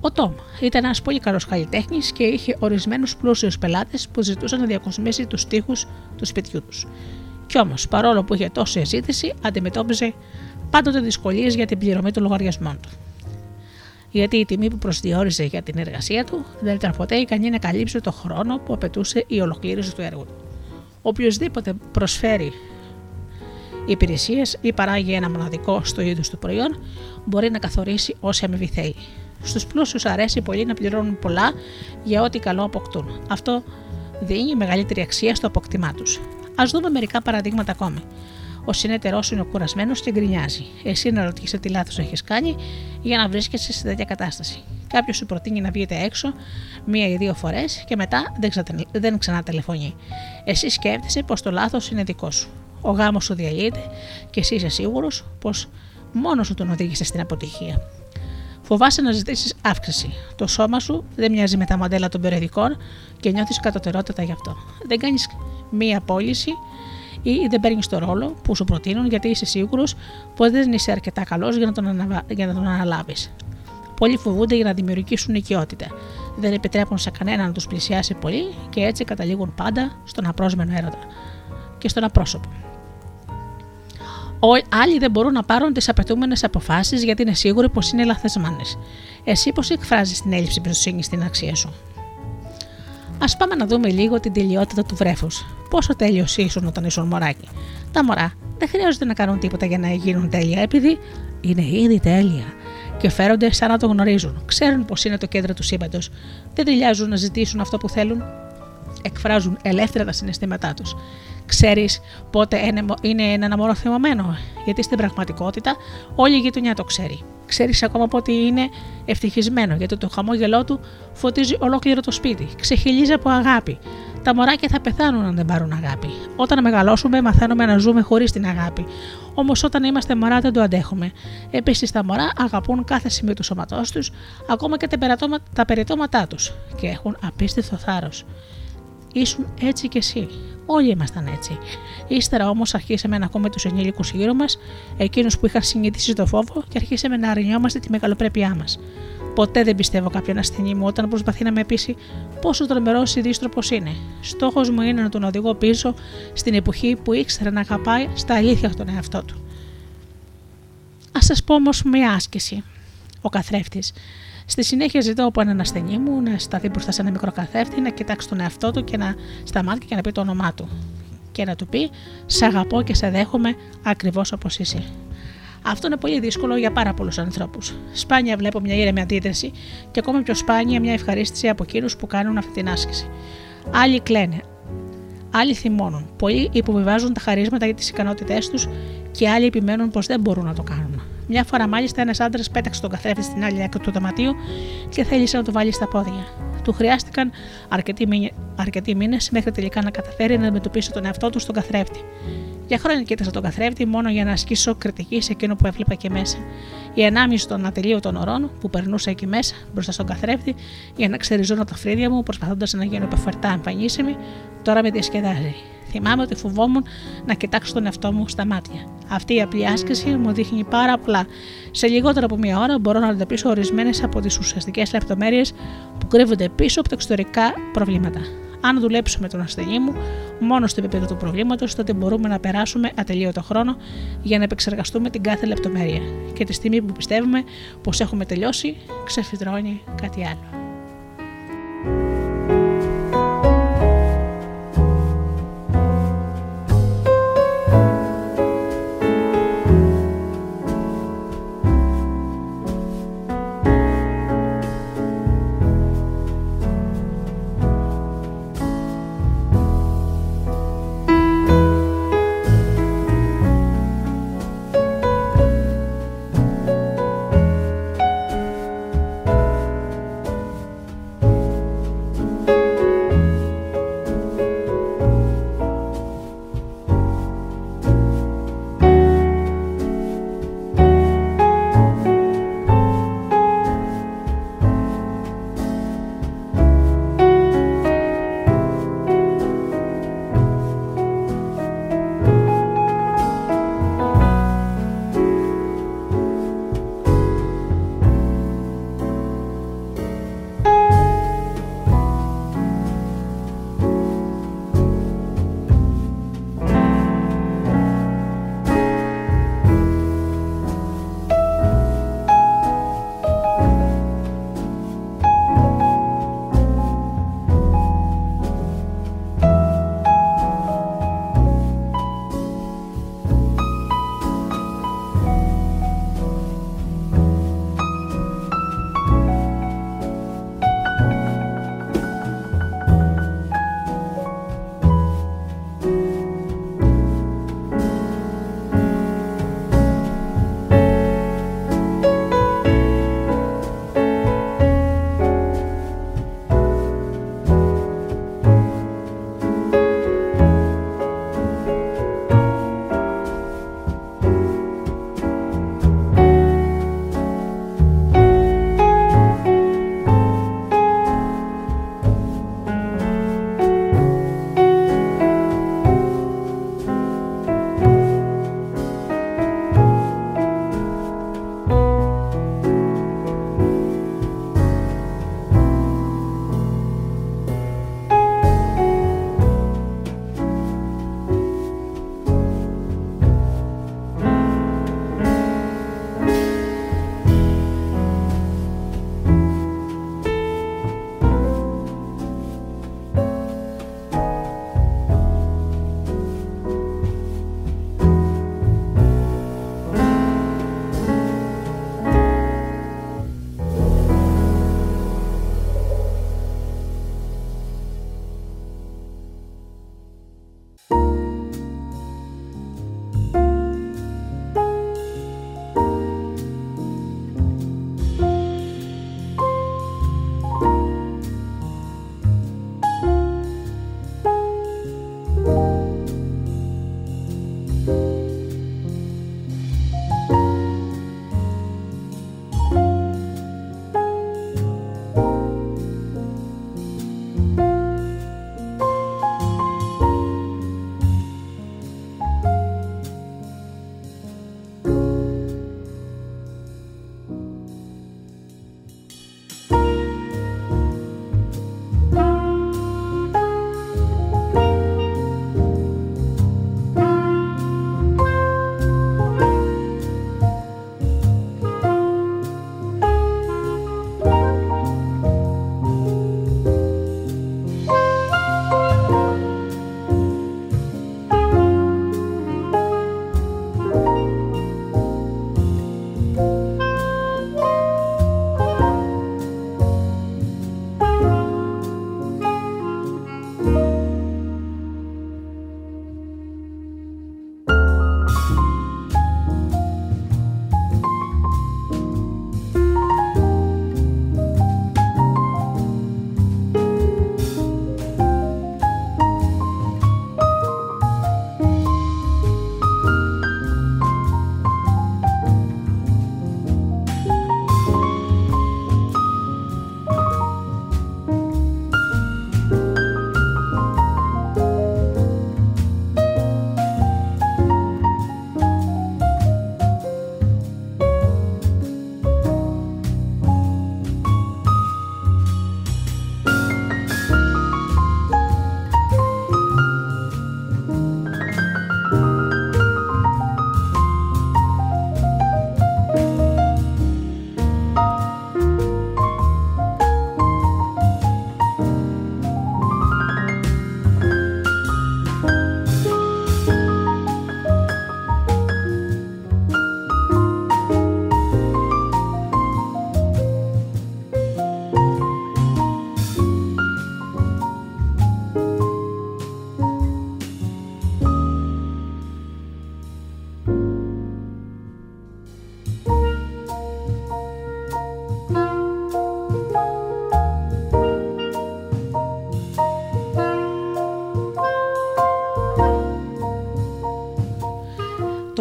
Ο Τόμ ήταν ένας πολύ καλός καλλιτέχνης και είχε ορισμένους πλούσιους πελάτες που ζητούσαν να διακοσμήσει τους τοίχου του σπιτιού τους. Κι όμως, παρόλο που είχε τόση ζήτηση, αντιμετώπιζε πάντοτε δυσκολίες για την πληρωμή των λογαριασμών του. Γιατί η τιμή που προσδιορίζε για την εργασία του δεν ήταν ποτέ ικανή να καλύψει το χρόνο που απαιτούσε η ολοκλήρωση του έργου του. Οποιοδήποτε προσφέρει υπηρεσίες ή παράγει ένα μοναδικό στο είδος του προϊόν μπορεί να καθορίσει όση αμοιβή θέλει. Στους πλούσιους αρέσει πολύ να πληρώνουν πολλά για ό,τι καλό αποκτούν. Αυτό δίνει μεγαλύτερη αξία στο αποκτημά τους. Α δούμε μερικά παραδείγματα ακόμη. Ο συνεταιρός είναι κουρασμένος και γκρινιάζει. Εσύ να ρωτήσει τι λάθος έχεις κάνει για να βρίσκεσαι σε τέτοια κατάσταση. Κάποιος σου προτείνει να βγείτε έξω μία ή δύο φορές και μετά δεν, ξα... δεν ξανατελεφωνεί. Εσύ σκέφτεσαι πως το λάθος είναι δικό σου. Ο γάμος σου διαλύεται και εσύ είσαι σίγουρος πως μόνος σου τον οδήγησες στην αποτυχία. Φοβάσαι να ζητήσεις αύξηση. Το σώμα σου δεν μοιάζει με τα μοντέλα των περιοδικών και νιώθεις κατωτερότητα γι' αυτό. Δεν κάνεις μία πώληση ή δεν παίρνεις το ρόλο που σου προτείνουν γιατί είσαι σίγουρος πως δεν είσαι αρκετά καλός για να τον, αναβα... για να τον αναλάβεις. Πολλοί φοβούνται για να δημιουργήσουν οικειότητα. Δεν επιτρέπουν σε κανέναν να τους πλησιάσει πολύ και έτσι καταλήγουν πάντα στον απρόσμενο έρωτα και στον απρόσωπο. Άλλοι δεν μπορούν να πάρουν τις απαιτούμενες αποφάσεις γιατί είναι σίγουροι πως είναι λαθεσμένε. Εσύ πώ εκφράζεις την έλλειψη εμπιστοσύνης στην αξία σου; Α πάμε να δούμε λίγο την τελειότητα του βρέφους. Πόσο τέλειος ήσουν όταν ήσουν μωράκι. Τα μωρά δεν χρειάζεται να κάνουν τίποτα για να γίνουν τέλεια, επειδή είναι ήδη τέλεια και φέρονται σαν να το γνωρίζουν. Ξέρουν πως είναι το κέντρο του σύμπαντος. Δεν τελειάζουν να ζητήσουν αυτό που θέλουν. Εκφράζουν ελεύθερα τα συναισθήματά τους. Ξέρεις πότε είναι ένα μωρό θυμωμένο, γιατί στην πραγματικότητα όλη η γειτονιά το ξέρει. Ξέρεις ακόμα πότε είναι ευτυχισμένο, γιατί το χαμόγελό του φωτίζει ολόκληρο το σπίτι. Ξεχυλίζει από αγάπη. Τα μωράκια θα πεθάνουν αν δεν πάρουν αγάπη. Όταν μεγαλώσουμε, μαθαίνουμε να ζούμε χωρίς την αγάπη. Όμως όταν είμαστε μωρά δεν το αντέχουμε. Επίσης τα μωρά αγαπούν κάθε σημείο του σώματός τους, ακόμα και τα περιτώματά τους και έχουν απίστευτο θάρρος. Ήσουν έτσι κι εσύ. Όλοι ήμασταν έτσι. Ύστερα όμως αρχίσαμε να ακούμε τους ενήλικους γύρω μας, εκείνους που είχαν συνηθίσει το φόβο και αρχίσαμε να αρνιόμαστε τη μεγαλοπρέπειά μας. Ποτέ δεν πιστεύω κάποιον ασθενή μου όταν προσπαθεί να με πείσει πόσο τρομερός ή δύστροπος είναι. Στόχος μου είναι να τον οδηγώ πίσω στην εποχή που ήξερε να αγαπάει στα αλήθεια τον εαυτό του. Α σας πω όμως μια άσκηση. Ο καθρέφτης. Στη συνέχεια ζητώ από έναν ασθενή μου να σταθεί μπροστά σε ένα μικρό καθρέφτη, να κοιτάξει τον εαυτό του και να σταματήσει και να πει το όνομά του. Και να του πει: Σ' αγαπώ και σε δέχομαι ακριβώς όπως είσαι. Αυτό είναι πολύ δύσκολο για πάρα πολλούς ανθρώπους. Σπάνια βλέπω μια ήρεμη αντίδραση και ακόμα πιο σπάνια μια ευχαρίστηση από εκείνους που κάνουν αυτή την άσκηση. Άλλοι κλαίνε, άλλοι θυμώνουν, πολλοί υποβιβάζουν τα χαρίσματα για τις ικανότητές τους και άλλοι επιμένουν πως δεν μπορούν να το κάνουν. Μια φορά μάλιστα ένας άντρας πέταξε τον καθρέφτη στην άλλη άκρη του δωματίου και θέλησε να το βάλει στα πόδια. Του χρειάστηκαν αρκετοί μήνε μέχρι τελικά να καταφέρει να αντιμετωπίσει τον εαυτό του στον καθρέφτη. Για χρόνια κοίταζα τον καθρέφτη μόνο για να ασκήσω κριτική σε εκείνο που έβλεπα εκεί μέσα. Η ανάμιση των ατελείωτων ωρών που περνούσα εκεί μέσα μπροστά στον καθρέφτη για να ξεριζώνω τα φρύδια μου προσπαθώντας να γίνω υπερφερτά εμφανίσιμη, τώρα με διασκεδάζει. Θυμάμαι ότι φοβόμουν να κοιτάξω τον εαυτό μου στα μάτια. Αυτή η απλή άσκηση μου δείχνει πάρα απλά. Σε λιγότερο από μία ώρα μπορώ να αντιμετωπίσω ορισμένες από τις ουσιαστικές λεπτομέρειες που κρύβονται πίσω από τα εξωτερικά προβλήματα. Αν δουλέψουμε τον ασθενή μου μόνο στο επίπεδο του προβλήματος, τότε μπορούμε να περάσουμε ατελείωτο χρόνο για να επεξεργαστούμε την κάθε λεπτομέρεια. Και τη στιγμή που πιστεύουμε πως έχουμε τελειώσει, ξεφυτρώνει κάτι άλλο.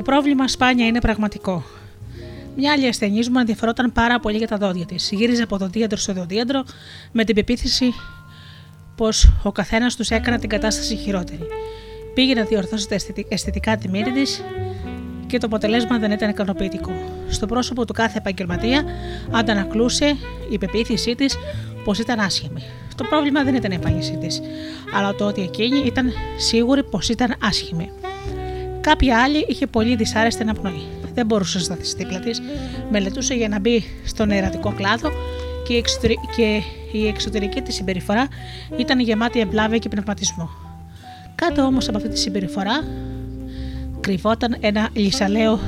Πρόβλημα σπάνια είναι πραγματικό. Μια άλλη ασθενή μου ενδιαφερόταν πάρα πολύ για τα δόντια της. Γύριζε από δοντίατρο σε δοντίατρο με την πεποίθηση πως ο καθένας τους έκανε την κατάσταση χειρότερη. Πήγε να διορθώσει τα αισθητικά τη μύτη της και το αποτελέσμα δεν ήταν ικανοποιητικό. Στο πρόσωπο του κάθε επαγγελματία αντανακλούσε η πεποίθησή της πως ήταν άσχημη. Το πρόβλημα δεν ήταν η εμφάνισή της, αλλά το ότι εκείνη ήταν σίγουρη πως ήταν άσχημη. Κάποια άλλη είχε πολύ δυσάρεστη αναπνοή. Δεν μπορούσε να σταθείς δίπλα της, μελετούσε για να μπει στον ερατικό κλάδο και η, εξωτερική, και η εξωτερική της συμπεριφορά ήταν γεμάτη εμπλάβεια και πνευματισμό. Κάτω όμως από αυτή τη συμπεριφορά κρυβόταν ένα λυσαλαίο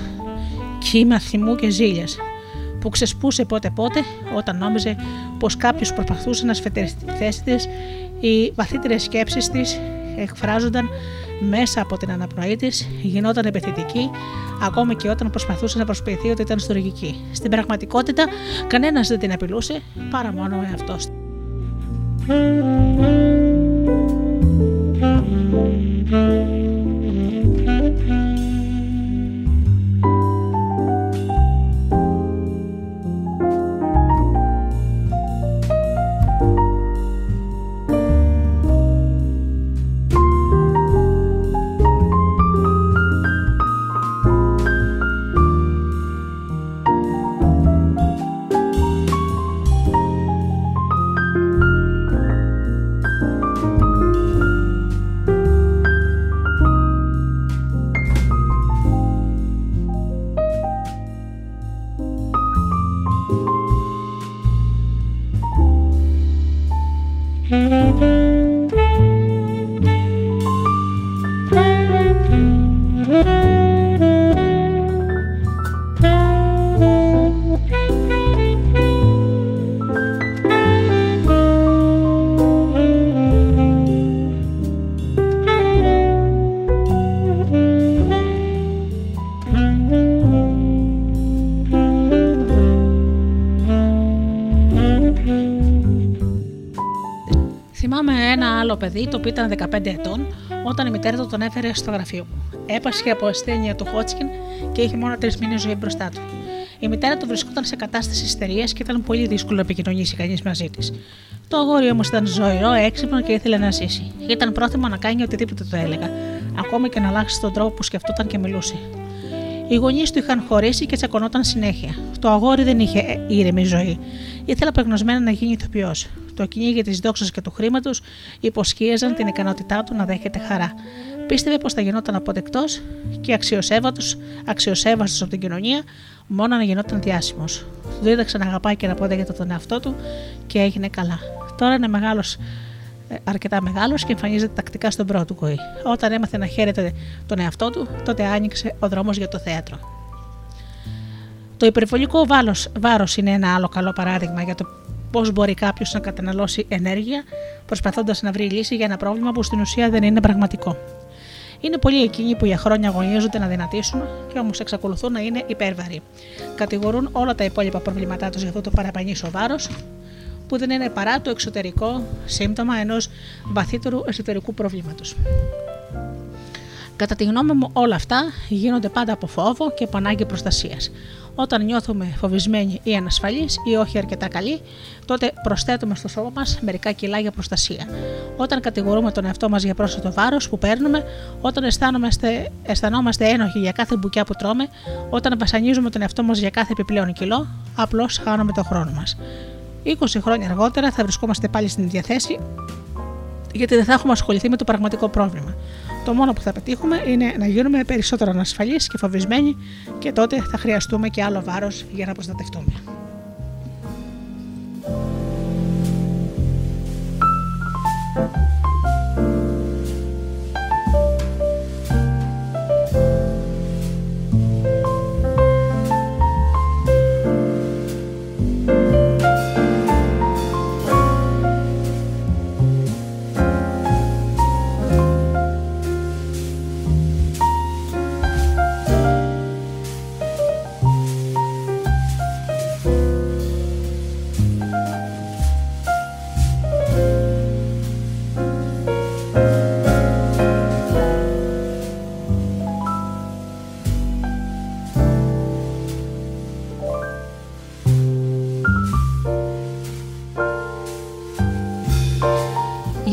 κύμα θυμού και ζήλιας που ξεσπούσε πότε πότε όταν νόμιζε πως κάποιος προσπαθούσε να σφετεριστεί τη θέση της οι βαθύτερες σκέψεις της εκφράζονταν μέσα από την αναπνοή της, γινόταν επιθετική, ακόμη και όταν προσπαθούσε να προσποιηθεί ότι ήταν στοργική. Στην πραγματικότητα, κανένας δεν την απειλούσε παρά μόνο ο εαυτός παιδί, το όταν η μητέρα του τον έφερε στο γραφείο μου. Έπασχε από ασθένεια του Χότσκιν και είχε μόνο τρεις μήνες ζωή μπροστά του. Η μητέρα του βρισκόταν σε κατάσταση ιστερίας και ήταν πολύ δύσκολο να επικοινωνήσει κανείς μαζί της. Το αγόρι όμως ήταν ζωηρό, έξυπνο και ήθελε να ζήσει. Ήταν πρόθυμο να κάνει οτιδήποτε το έλεγα, ακόμα και να αλλάξει τον τρόπο που σκεφτόταν και μιλούσε. Οι γονείς του είχαν χωρίσει και τσακωνόταν συνέχεια. Το αγόρι δεν είχε ήρεμη ζωή. Ήθελε απεγνωσμένα να γίνει ηθοποιός. Το κυνήγι της δόξας και του χρήματος υποσχίαζαν την ικανότητά του να δέχεται χαρά. Πίστευε πως θα γινόταν αποδεκτός και αξιοσέβαστος από την κοινωνία, μόνο να γινόταν διάσημος. Του δίδαξε να αγαπάει και να αποδέχεται τον εαυτό του και έγινε καλά. Τώρα είναι μεγάλος ε, αρκετά μεγάλος και εμφανίζεται τακτικά στον πρώτο κοή. Όταν έμαθε να χαίρεται τον εαυτό του, τότε άνοιξε ο δρόμος για το θέατρο. Το υπερβολικό βάρος είναι ένα άλλο καλό παράδειγμα για το πώς μπορεί κάποιος να καταναλώσει ενέργεια προσπαθώντας να βρει λύση για ένα πρόβλημα που στην ουσία δεν είναι πραγματικό. Είναι πολλοί εκείνοι που για χρόνια αγωνίζονται να δυνατήσουν και όμως εξακολουθούν να είναι υπέρβαροι. Κατηγορούν όλα τα υπόλοιπα προβλήματά τους για αυτό το παραπανήσιο βάρο, που δεν είναι παρά το εξωτερικό σύμπτωμα ενός βαθύτερου εσωτερικού προβλήματος. Κατά τη γνώμη μου, όλα αυτά γίνονται πάντα από φόβο και από ανάγκη προστασίας. Όταν νιώθουμε φοβισμένοι ή ανασφαλείς ή όχι αρκετά καλοί, τότε προσθέτουμε στο σώμα μας μερικά κιλά για προστασία. Όταν κατηγορούμε τον εαυτό μας για πρόσθετο βάρος που παίρνουμε, όταν αισθανόμαστε, αισθανόμαστε ένοχοι για κάθε μπουκιά που τρώμε, όταν βασανίζουμε τον εαυτό μας για κάθε επιπλέον κιλό, απλώς χάνουμε τον χρόνο μας. 20 χρόνια αργότερα θα βρισκόμαστε πάλι στην ίδια θέση, γιατί δεν θα έχουμε ασχοληθεί με το πραγματικό πρόβλημα. Το μόνο που θα πετύχουμε είναι να γίνουμε περισσότερο ανασφαλείς και φοβισμένοι και τότε θα χρειαστούμε και άλλο βάρος για να προστατευτούμε.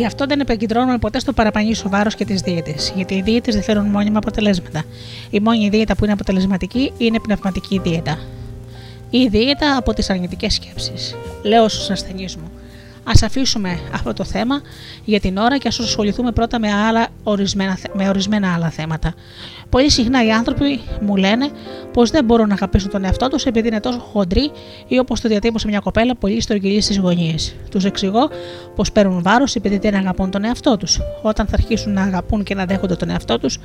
Γι' αυτό δεν επικεντρώνουμε ποτέ στο παραπανίσιο βάρος και τις δίαιτε. Γιατί οι δίαιτε δεν φέρουν μόνιμα αποτελέσματα. Η μόνη δίαιτα που είναι αποτελεσματική είναι πνευματική δίαιτα. Ή δίαιτα από τις αρνητικές σκέψεις. Λέω στους ασθενείς μου. Α αφήσουμε αυτό το θέμα για την ώρα και ας ασχοληθούμε πρώτα με, άλλα ορισμένα, με ορισμένα άλλα θέματα. Πολύ συχνά οι άνθρωποι μου λένε πως δεν μπορούν να αγαπήσουν τον εαυτό τους επειδή είναι τόσο χοντροί ή όπως το διατύπωσε μια κοπέλα πολύ στρογγυλής στις γωνίες. Τους εξηγώ πως παίρνουν βάρος επειδή δεν αγαπούν τον εαυτό τους. Όταν θα αρχίσουν να αγαπούν και να δέχονται τον εαυτό τους,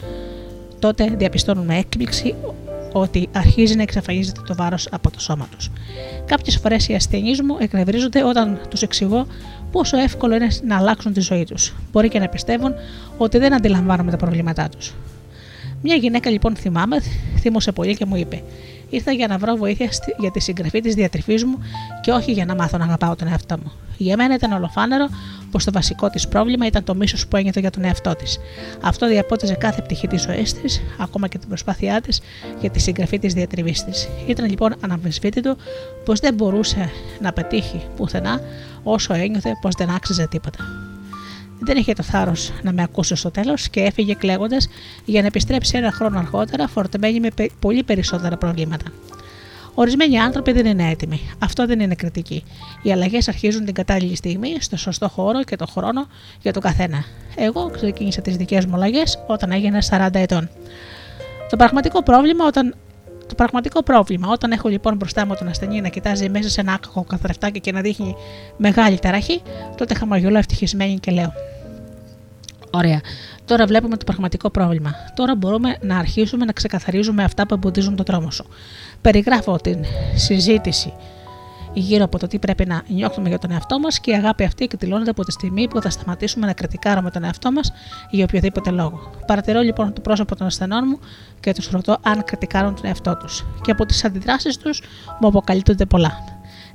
τότε διαπιστώνουν με έκπληξη ότι αρχίζει να εξαφανίζεται το βάρος από το σώμα τους. Κάποιες φορές οι ασθενείς μου εκνευρίζονται όταν τους εξηγώ πόσο εύκολο είναι να αλλάξουν τη ζωή τους. Μπορεί και να πιστεύουν ότι δεν αντιλαμβάνομαι τα προβλήματά τους. Μια γυναίκα λοιπόν θυμάμαι, θύμωσε πολύ και μου είπε: Ήρθα για να βρω βοήθεια για τη συγγραφή της διατροφή μου και όχι για να μάθω να αγαπάω τον εαυτό μου. Για μένα ήταν ολοφάνερο πως το βασικό της πρόβλημα ήταν το μίσος που ένιωθε για τον εαυτό της. Αυτό διαπότεζε κάθε πτυχή της ζωής της, ακόμα και την προσπάθειά της για τη συγγραφή της διατριβής της. Ήταν λοιπόν αναμφισβήτητο πως δεν μπορούσε να πετύχει πουθενά όσο ένιωθε πως δεν άξιζε τίποτα. Δεν είχε το θάρρος να με ακούσει στο τέλος και έφυγε κλαίγοντας για να επιστρέψει ένα χρόνο αργότερα φορτεμένη με πολύ περισσότερα προβλήματα. Ορισμένοι άνθρωποι δεν είναι έτοιμοι. Αυτό δεν είναι κριτική. Οι αλλαγές αρχίζουν την κατάλληλη στιγμή, στο σωστό χώρο και το χρόνο για τον καθένα. Εγώ ξεκίνησα τις δικές μου αλλαγές όταν έγινα 40 ετών. Το πραγματικό πρόβλημα όταν το πραγματικό πρόβλημα. Όταν έχω λοιπόν μπροστά μου τον ασθενή να κοιτάζει μέσα σε ένα άκακο καθρεφτάκι και να δείχνει μεγάλη ταραχή, τότε χαμογελώ ευτυχισμένη και λέω: Ωραία. Τώρα βλέπουμε το πραγματικό πρόβλημα. Τώρα μπορούμε να αρχίσουμε να ξεκαθαρίζουμε αυτά που εμποδίζουν τον τρόμο σου. Περιγράφω την συζήτηση γύρω από το τι πρέπει να νιώθουμε για τον εαυτό μας και η αγάπη αυτή εκδηλώνεται από τη στιγμή που θα σταματήσουμε να κριτικάρουμε τον εαυτό μας για οποιοδήποτε λόγο. Παρατηρώ λοιπόν το πρόσωπο των ασθενών μου και τους ρωτώ αν κριτικάρουν τον εαυτό τους. Και από τις αντιδράσεις τους μου αποκαλύπτονται πολλά.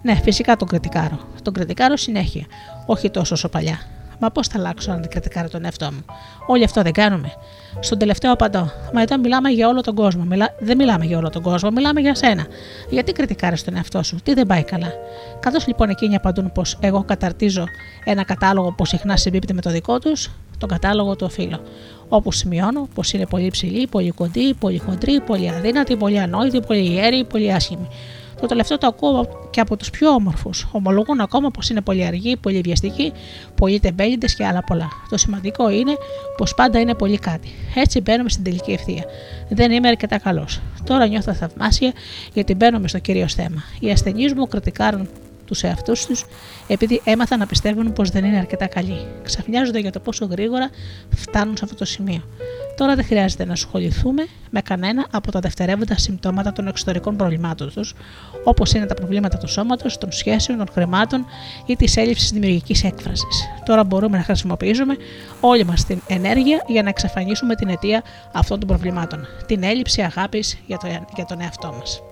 Ναι, φυσικά τον κριτικάρω. Τον κριτικάρω συνέχεια, όχι τόσο όσο παλιά. Μα πώς θα αλλάξω αν δεν κριτικάρω τον εαυτό μου; Όλοι αυτό δεν κάνουμε. Στον τελευταίο απαντώ. Μα εδώ μιλάμε για όλο τον κόσμο. Μιλά... Δεν μιλάμε για όλο τον κόσμο, μιλάμε για σένα. Γιατί κριτικάρεις τον εαυτό σου, τι δεν πάει καλά; Καθώς λοιπόν εκείνοι απαντούν πως εγώ καταρτίζω ένα κατάλογο που συχνά συμπίπτει με το δικό τους, τον κατάλογο του οφείλω. Όπου σημειώνω πως είναι πολύ ψηλή, πολύ κοντή, πολύ χοντρή, πολύ αδύνατη, πολύ ανόητη, πολύ ιέρη, πολύ άσχημη. Το τελευταίο το ακούω και από τους πιο όμορφους. Ομολογούν ακόμα πως είναι πολύ αργοί, πολύ βιαστικοί, πολύ τεμπέληδε και άλλα πολλά. Το σημαντικό είναι πως πάντα είναι πολύ κάτι. Έτσι μπαίνουμε στην τελική ευθεία. Δεν είμαι αρκετά καλός. Τώρα νιώθω θαυμάσια γιατί μπαίνουμε στο κυρίως θέμα. Οι ασθενείς μου κριτικάρουν τους εαυτούς τους επειδή έμαθαν να πιστεύουν πως δεν είναι αρκετά καλοί. Ξαφνιάζονται για το πόσο γρήγορα φτάνουν σε αυτό το σημείο. Τώρα δεν χρειάζεται να ασχοληθούμε με κανένα από τα δευτερεύοντα συμπτώματα των εξωτερικών προβλημάτων τους, όπως είναι τα προβλήματα του σώματος, των σχέσεων, των χρημάτων ή της έλλειψης δημιουργικής έκφρασης. Τώρα μπορούμε να χρησιμοποιήσουμε όλη μας την ενέργεια για να εξαφανίσουμε την αιτία αυτών των προβλημάτων, την έλλειψη αγάπης για, το, για τον εαυτό μας.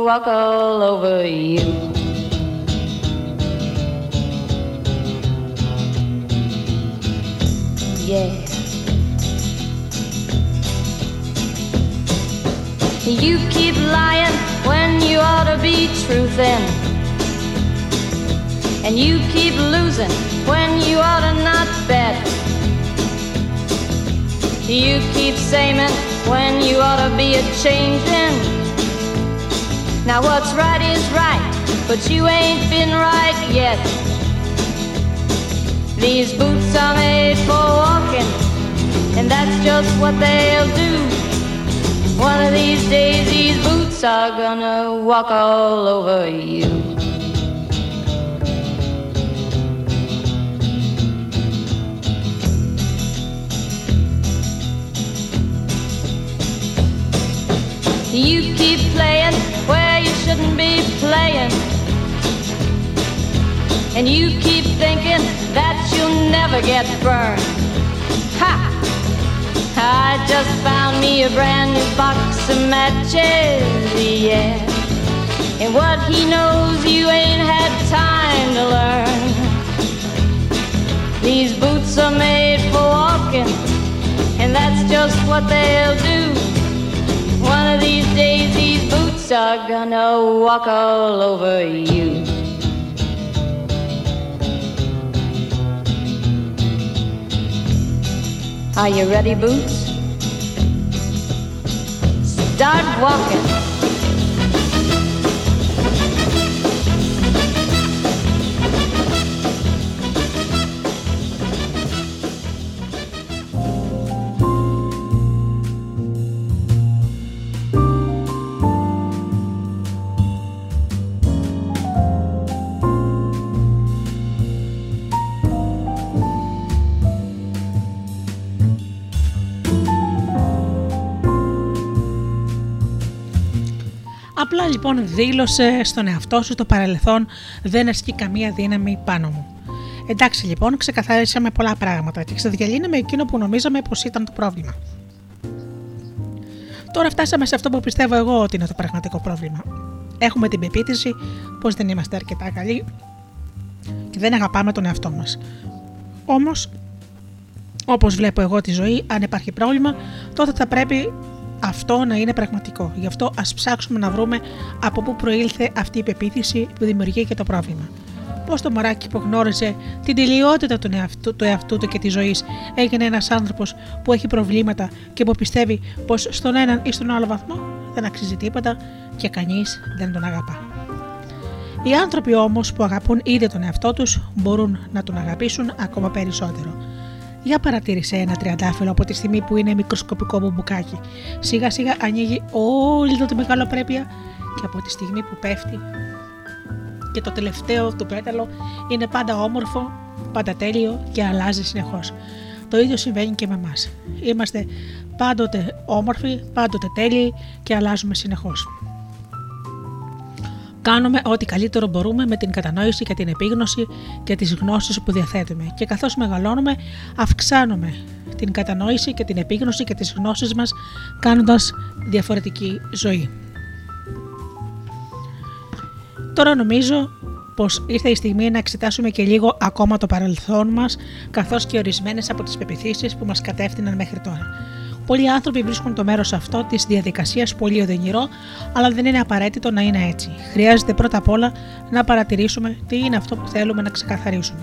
welcome. You ready, Boots? Start walking. Απλά λοιπόν δήλωσε στον εαυτό σου το παρελθόν δεν ασκεί καμία δύναμη πάνω μου. Εντάξει λοιπόν, ξεκαθαρίσαμε πολλά πράγματα και ξεδιαλύναμε εκείνο που νομίζαμε πως ήταν το πρόβλημα. Τώρα φτάσαμε σε αυτό που πιστεύω εγώ ότι είναι το πραγματικό πρόβλημα. Έχουμε την πεποίθηση πως δεν είμαστε αρκετά καλοί και δεν αγαπάμε τον εαυτό μας. Όμως, όπως βλέπω εγώ τη ζωή, αν υπάρχει πρόβλημα, τότε θα πρέπει αυτό να είναι πραγματικό. Γι' αυτό ας ψάξουμε να βρούμε από πού προήλθε αυτή η πεποίθηση που δημιουργεί και το πρόβλημα. Πώς το μωράκι που γνώριζε την τελειότητα του εαυτού, του εαυτού του και της ζωής έγινε ένας άνθρωπος που έχει προβλήματα και που πιστεύει πως στον έναν ή στον άλλο βαθμό δεν αξίζει τίποτα και κανείς δεν τον αγαπά. Οι άνθρωποι όμως που αγαπούν ήδη τον εαυτό τους μπορούν να τον αγαπήσουν ακόμα περισσότερο. Για παρατήρησε ένα τριαντάφυλλο από τη στιγμή που είναι μικροσκοπικό μπουμπουκάκι. Σιγά σιγά ανοίγει όλη του τη μεγαλοπρέπεια και από τη στιγμή που πέφτει και το τελευταίο του πέταλο είναι πάντα όμορφο, πάντα τέλειο και αλλάζει συνεχώς. Το ίδιο συμβαίνει και με εμάς. Είμαστε πάντοτε όμορφοι, πάντοτε τέλειοι και αλλάζουμε συνεχώς. Κάνουμε ό,τι καλύτερο μπορούμε με την κατανόηση και την επίγνωση και τις γνώσεις που διαθέτουμε και καθώς μεγαλώνουμε αυξάνουμε την κατανόηση και την επίγνωση και τις γνώσεις μας κάνοντας διαφορετική ζωή. Τώρα νομίζω πως ήρθε η στιγμή να εξετάσουμε και λίγο ακόμα το παρελθόν μας καθώς και ορισμένες από τις πεπιθήσεις που μας κατεύθυναν μέχρι τώρα. Πολλοί άνθρωποι βρίσκουν το μέρος αυτό της διαδικασίας πολύ οδυνηρό, αλλά δεν είναι απαραίτητο να είναι έτσι. Χρειάζεται πρώτα απ' όλα να παρατηρήσουμε τι είναι αυτό που θέλουμε να ξεκαθαρίσουμε.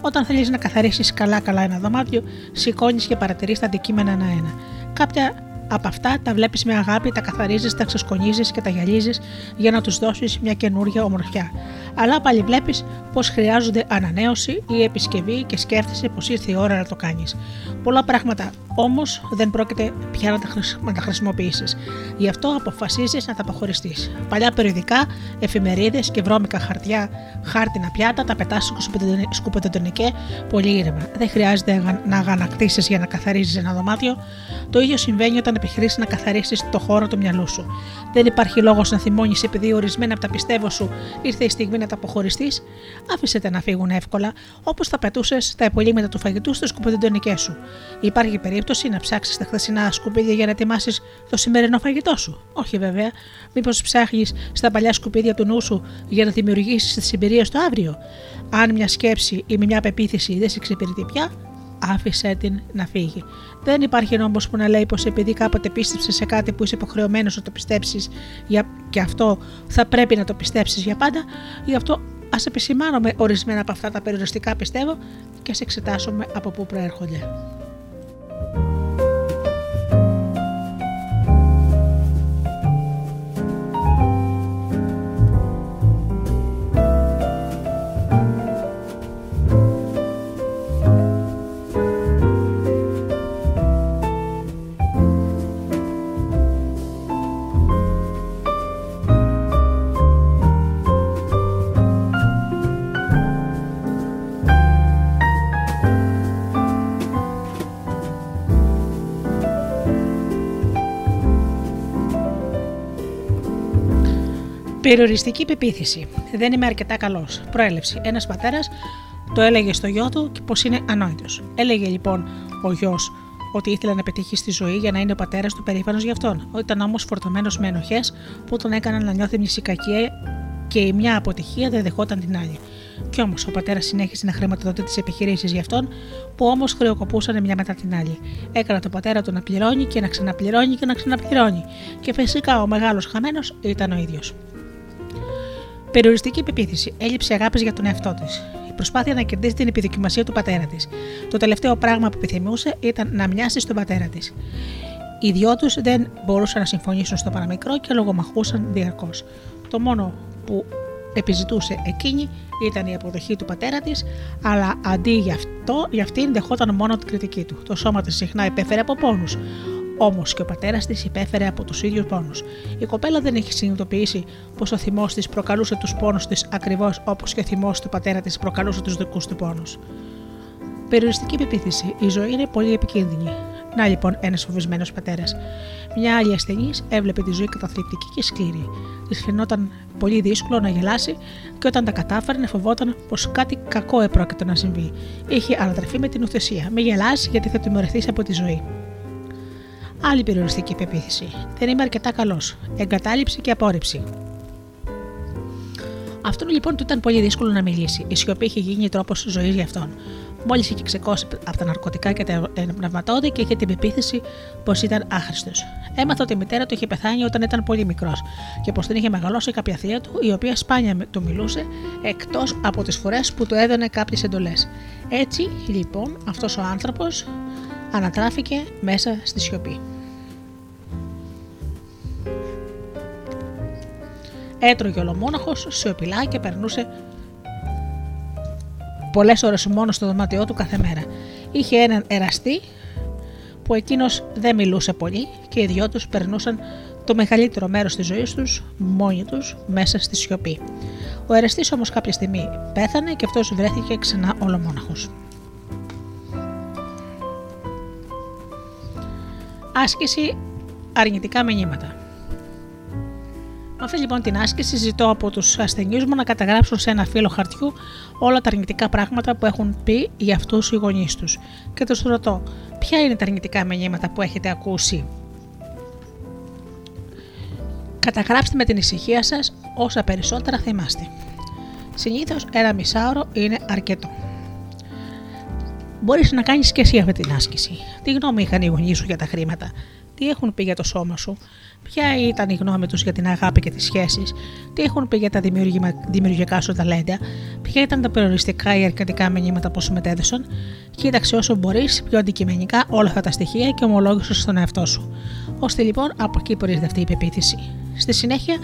Όταν θέλεις να καθαρίσεις καλά-καλά ένα δωμάτιο, σηκώνεις και παρατηρείς τα αντικείμενα ένα-ένα. Κάποια από αυτά τα βλέπεις με αγάπη, τα καθαρίζεις, τα ξεσκονίζεις και τα γυαλίζεις για να τους δώσεις μια καινούργια ομορφιά. Αλλά πάλι βλέπεις πω χρειάζονται ανανέωση ή επισκευή και σκέφτεσαι πως ήρθε η ώρα να το κάνεις. Πολλά πράγματα όμως δεν πρόκειται πια να τα, χρησ... να τα χρησιμοποιήσεις. Γι' αυτό αποφασίζεις να τα αποχωριστείς. Παλιά περιοδικά, εφημερίδες και βρώμικα χαρτιά, χάρτινα πιάτα τα πετάς στο σκουπιδοτονικέ πολύ ήρεμα. Δεν χρειάζεται να αγανακτήσει για να καθαρίζεις ένα δωμάτιο. Το ίδιο συμβαίνει όταν επιχειρήσεις να καθαρίσεις το χώρο του μυαλού σου. Δεν υπάρχει λόγος να θυμώνεις επειδή ορισμένα από τα πιστεύω σου ήρθε η στιγμή να τα αποχωριστείς. Άφησε τα να φύγουν εύκολα, όπως θα πετούσες τα υπολείμματα του φαγητού στι σκουπιδοτονικέ σου. Υπάρχει περίπτωση να ψάξεις τα χθεσινά σκουπίδια για να ετοιμάσεις το σημερινό φαγητό σου. Όχι βέβαια. Μήπως ψάχνεις στα παλιά σκουπίδια του νου σου για να δημιουργήσεις τη εμπειρία στο αύριο. Αν μια σκέψη ή μια πεποίθηση δεν σε εξυπηρετεί πια, άφησε την να φύγει. Δεν υπάρχει νόμος που να λέει πως επειδή κάποτε πίστεψε σε κάτι που είσαι υποχρεωμένος να το πιστέψεις και αυτό θα πρέπει να το πιστέψεις για πάντα, γι' αυτό ας επισημάνομαι ορισμένα από αυτά τα περιοριστικά πιστεύω και ας εξετάσουμε από πού προέρχονται. Περιοριστική πεποίθηση. Δεν είμαι αρκετά καλός. Προέλευση. Ένας πατέρας το έλεγε στο γιο του πως είναι ανόητος. Έλεγε λοιπόν ο γιος ότι ήθελε να πετύχει στη ζωή για να είναι ο πατέρας του περήφανος γι' αυτόν. Ήταν όμως φορτωμένος με ενοχές που τον έκαναν να νιώθει μια κακία και η μια αποτυχία δεν δεχόταν την άλλη. Κι όμως ο πατέρας συνέχισε να χρηματοδοτεί τις επιχειρήσεις γι' αυτόν, που όμως χρεοκοπούσαν μια μετά την άλλη. Έκανα τον πατέρα του να πληρώνει και να ξαναπληρώνει και να ξαναπληρώνει. Και φυσικά ο μεγάλος χαμένος ήταν ο ίδιος. Περιοριστική πεποίθηση, έλλειψη αγάπης για τον εαυτό της. Η προσπάθεια να κερδίσει την επιδοκιμασία του πατέρα της. Το τελευταίο πράγμα που επιθυμούσε ήταν να μοιάσει στον πατέρα της. Οι δυο τους δεν μπορούσαν να συμφωνήσουν στο παραμικρό και λογομαχούσαν διαρκώς. Το μόνο που επιζητούσε εκείνη ήταν η αποδοχή του πατέρα της, αλλά αντί γι' αυτό, για αυτήν δεχόταν μόνο την κριτική του. Το σώμα της συχνά υπέφερε από πόνους. Όμως και ο πατέρας της υπέφερε από τους ίδιους πόνους. Η κοπέλα δεν έχει συνειδητοποιήσει πως ο θυμός της προκαλούσε τους πόνους της ακριβώς όπως και ο θυμός του πατέρα της προκαλούσε τους δικούς του πόνους. Περιοριστική πεποίθηση. Η ζωή είναι πολύ επικίνδυνη. Να λοιπόν ένας φοβισμένος πατέρας. Μια άλλη ασθενή έβλεπε τη ζωή καταθλιπτική και σκληρή. Της φαινόταν πολύ δύσκολο να γελάσει και όταν τα κατάφερνε φοβόταν πως κάτι κακό επρόκειτο να συμβεί. Είχε ανατρεφεί με την ουθεσία. Μη γελάσει γιατί θα τιμωρηθείς από τη ζωή. Άλλη περιοριστική πεποίθηση. Δεν είμαι αρκετά καλός. Εγκατάλειψη και απόρριψη. Αυτόν λοιπόν του ήταν πολύ δύσκολο να μιλήσει. Η σιωπή είχε γίνει τρόπος ζωής για αυτόν. Μόλις είχε ξεκώσει από τα ναρκωτικά και τα πνευματόδη και είχε την πεποίθηση πως ήταν άχρηστος. Έμαθα ότι η μητέρα του είχε πεθάνει όταν ήταν πολύ μικρός και πως την είχε μεγαλώσει κάποια θεία του, η οποία σπάνια του μιλούσε εκτός από τις φορές που του έδωνε κάποιες εντολές. Έτσι λοιπόν αυτός ο άνθρωπος ανατράφηκε μέσα στη σιωπή. Έτρωγε ολομόναχο, σιωπηλά και περνούσε πολλές ώρες μόνο στο δωμάτιό του κάθε μέρα. Είχε έναν εραστή που εκείνος δεν μιλούσε πολύ και οι δυο τους περνούσαν το μεγαλύτερο μέρος της ζωής τους μόνοι τους μέσα στη σιωπή. Ο εραστής όμως κάποια στιγμή πέθανε και αυτός βρέθηκε ξανά ολομόναχος. Άσκηση αρνητικά μηνύματα. Με αυτή λοιπόν την άσκηση ζητώ από τους ασθενείς μου να καταγράψουν σε ένα φύλλο χαρτιού όλα τα αρνητικά πράγματα που έχουν πει για αυτούς οι γονείς τους. Και τους ρωτώ, ποια είναι τα αρνητικά μηνύματα που έχετε ακούσει; Καταγράψτε με την ησυχία σας όσα περισσότερα θυμάστε. Συνήθως ένα μισάωρο είναι αρκετό. Μπορείς να κάνεις και εσύ αυτή την άσκηση. Τι γνώμη είχαν οι γονείς σου για τα χρήματα, τι έχουν πει για το σώμα σου, ποια ήταν η γνώμη τους για την αγάπη και τις σχέσεις, τι έχουν πει για τα δημιουργικά σου ταλέντα, ποια ήταν τα περιοριστικά ή αρκετικά μηνύματα που σου μετέδωσαν. Κοίταξε όσο μπορείς πιο αντικειμενικά όλα αυτά τα στοιχεία και ομολόγησε στον εαυτό σου. Ώστε λοιπόν από εκεί προείδευτεί η πεποίθηση. Στη συνέχεια,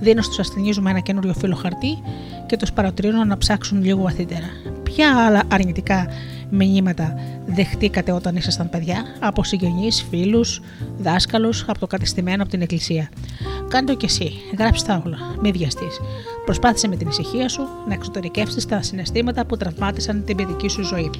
δίνω στους ασθενείς μου ένα καινούριο φύλλο χαρτί και τους παροτρύνω να ψάξουν λίγο βαθύτερα. Ποια άλλα αρνητικά μηνύματα δεχτήκατε όταν ήσασταν παιδιά, από συγγενείς, φίλους, δάσκαλους, από το κατεστημένο από την εκκλησία. Κάντε το κι εσύ, γράψτε τα όλα, μη βιαστείς. Προσπάθησε με την ησυχία σου να εξωτερικεύσεις τα συναισθήματα που τραυμάτισαν την παιδική σου ζωή.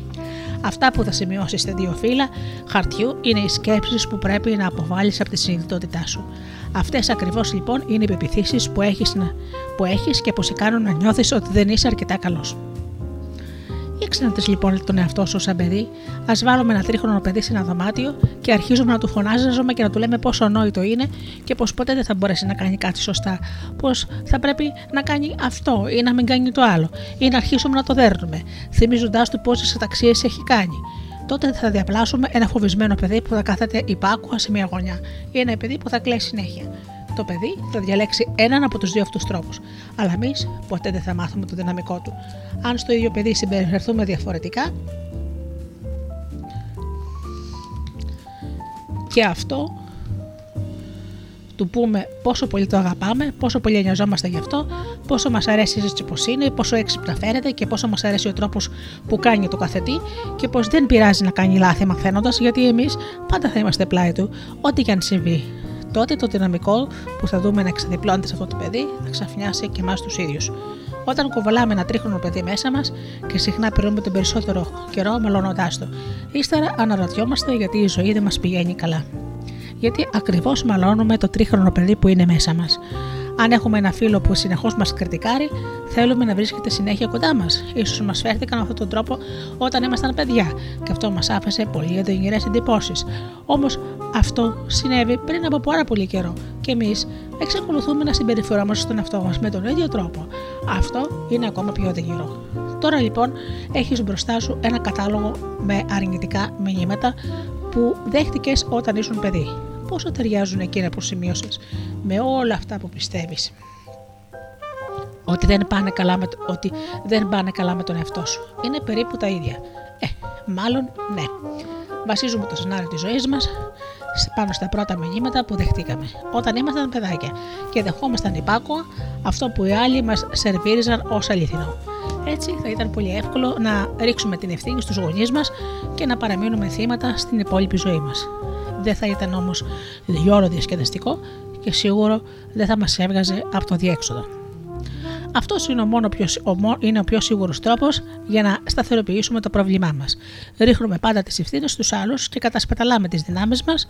Αυτά που θα σημειώσεις σε δύο φύλλα χαρτιού είναι οι σκέψεις που πρέπει να αποβάλεις από τη συνειδητότητά σου. Αυτές ακριβώς λοιπόν είναι οι πεπιθήσεις που έχεις που έχεις και που σε κάνουν να νιώθεις ότι δεν είσαι αρκετά καλός. Για να λοιπόν τον εαυτό σου σαν παιδί, ας βάλουμε ένα τρίχρονο παιδί σε ένα δωμάτιο και αρχίζουμε να του φωνάζουμε και να του λέμε πόσο ανόητο είναι και πως ποτέ δεν θα μπορέσει να κάνει κάτι σωστά. Πως θα πρέπει να κάνει αυτό ή να μην κάνει το άλλο, ή να αρχίσουμε να το δέρνουμε, θυμίζοντάς του πόσες αταξίες έχει κάνει. Τότε θα διαπλάσουμε ένα φοβισμένο παιδί που θα κάθεται υπάκουα σε μια γωνιά ή ένα παιδί που θα κλαίει συνέχεια το παιδί θα διαλέξει έναν από τους δύο αυτούς τρόπους. Αλλά εμείς ποτέ δεν θα μάθουμε το δυναμικό του. Αν στο ίδιο παιδί συμπεριφερθούμε διαφορετικά, και αυτό του πούμε πόσο πολύ το αγαπάμε, πόσο πολύ νοιαζόμαστε γι' αυτό, πόσο μας αρέσει έτσι πώς είναι, πόσο έξυπνα φαίνεται και πόσο μας αρέσει ο τρόπος που κάνει το καθετή και πως δεν πειράζει να κάνει λάθη μαθαίνοντας, γιατί εμείς πάντα θα είμαστε πλάι του, ό,τι και αν συμβεί τότε το δυναμικό που θα δούμε να εξαδιπλώνεται σε αυτό το παιδί θα ξαφνιάσει και εμάς τους ίδιους. Όταν κουβαλάμε ένα τρίχρονο παιδί μέσα μας και συχνά περνούμε τον περισσότερο καιρό μαλώνοντά το, ύστερα αναρωτιόμαστε γιατί η ζωή δεν μας πηγαίνει καλά. Γιατί ακριβώς μαλώνουμε το τρίχρονο παιδί που είναι μέσα μας. Αν έχουμε ένα φίλο που συνεχώς μας κριτικάρει, θέλουμε να βρίσκεται συνέχεια κοντά μας. σω μας φέρθηκαν με αυτόν τον τρόπο όταν ήμασταν παιδιά, και αυτό μας άφησε πολύ οδυνηρέ εντυπώσεις. Όμως αυτό συνέβη πριν από πάρα πολύ καιρό και εμείς εξακολουθούμε να συμπεριφερόμαστε στον εαυτό μας με τον ίδιο τρόπο. Αυτό είναι ακόμα πιο οδυνηρό. Τώρα λοιπόν έχεις μπροστά σου ένα κατάλογο με αρνητικά μηνύματα που δέχτηκες όταν ήσουν παιδί πόσο ταιριάζουν εκείνα που σημείωσε με όλα αυτά που πιστεύεις. Ότι δεν, πάνε καλά με, ότι δεν πάνε καλά με τον εαυτό σου. Είναι περίπου τα ίδια. Ε, μάλλον ναι. Βασίζουμε το σενάριο της ζωής μας πάνω στα πρώτα μηνύματα που δεχτήκαμε όταν ήμασταν παιδάκια και δεχόμασταν υπάκοα αυτό που οι άλλοι μας σερβίριζαν ως αληθινό. Έτσι θα ήταν πολύ εύκολο να ρίξουμε την ευθύνη στους γονείς μας και να παραμείνουμε θύματα στην υπόλοιπη ζωή μας δεν θα ήταν όμως διόλο διασκεδαστικό και σίγουρο δεν θα μας έβγαζε από το διέξοδο. Αυτός είναι ο, μόνο πιο, ο, είναι ο πιο σίγουρος τρόπος για να σταθεροποιήσουμε το πρόβλημά μας. Ρίχνουμε πάντα τις ευθύνες στους άλλους και κατασπαταλάμε τις δυνάμεις μας,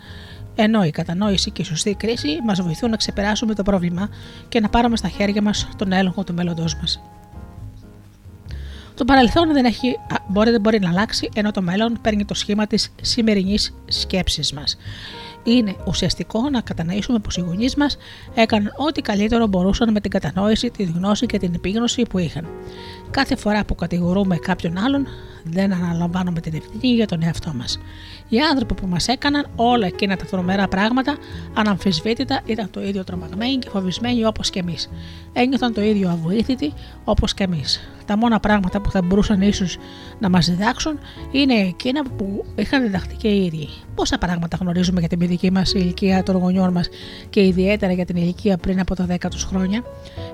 ενώ η κατανόηση και η σωστή κρίση μας βοηθούν να ξεπεράσουμε το πρόβλημα και να πάρουμε στα χέρια μας τον έλεγχο του μέλλοντός μας. Το παρελθόν δεν, έχει, μπορεί, δεν μπορεί να αλλάξει, ενώ το μέλλον παίρνει το σχήμα της σημερινής σκέψης μας. Είναι ουσιαστικό να κατανοήσουμε πως οι γονείς μας έκαναν ό,τι καλύτερο μπορούσαν με την κατανόηση, τη γνώση και την επίγνωση που είχαν. Κάθε φορά που κατηγορούμε κάποιον άλλον, δεν αναλαμβάνουμε την ευθύνη για τον εαυτό μας. Οι άνθρωποι που μας έκαναν όλα εκείνα τα τρομερά πράγματα, αναμφισβήτητα ήταν το ίδιο τρομαγμένοι και φοβισμένοι όπως και εμείς. Ένιωθαν το ίδιο αβοήθητοι όπως και εμείς. Τα μόνα πράγματα που θα μπορούσαν ίσως να μας διδάξουν είναι εκείνα που είχαν διδαχθεί και οι ίδιοι. Πόσα πράγματα γνωρίζουμε για την παιδική μας ηλικία των γονιών μας και ιδιαίτερα για την ηλικία πριν από τα 10 του χρόνια;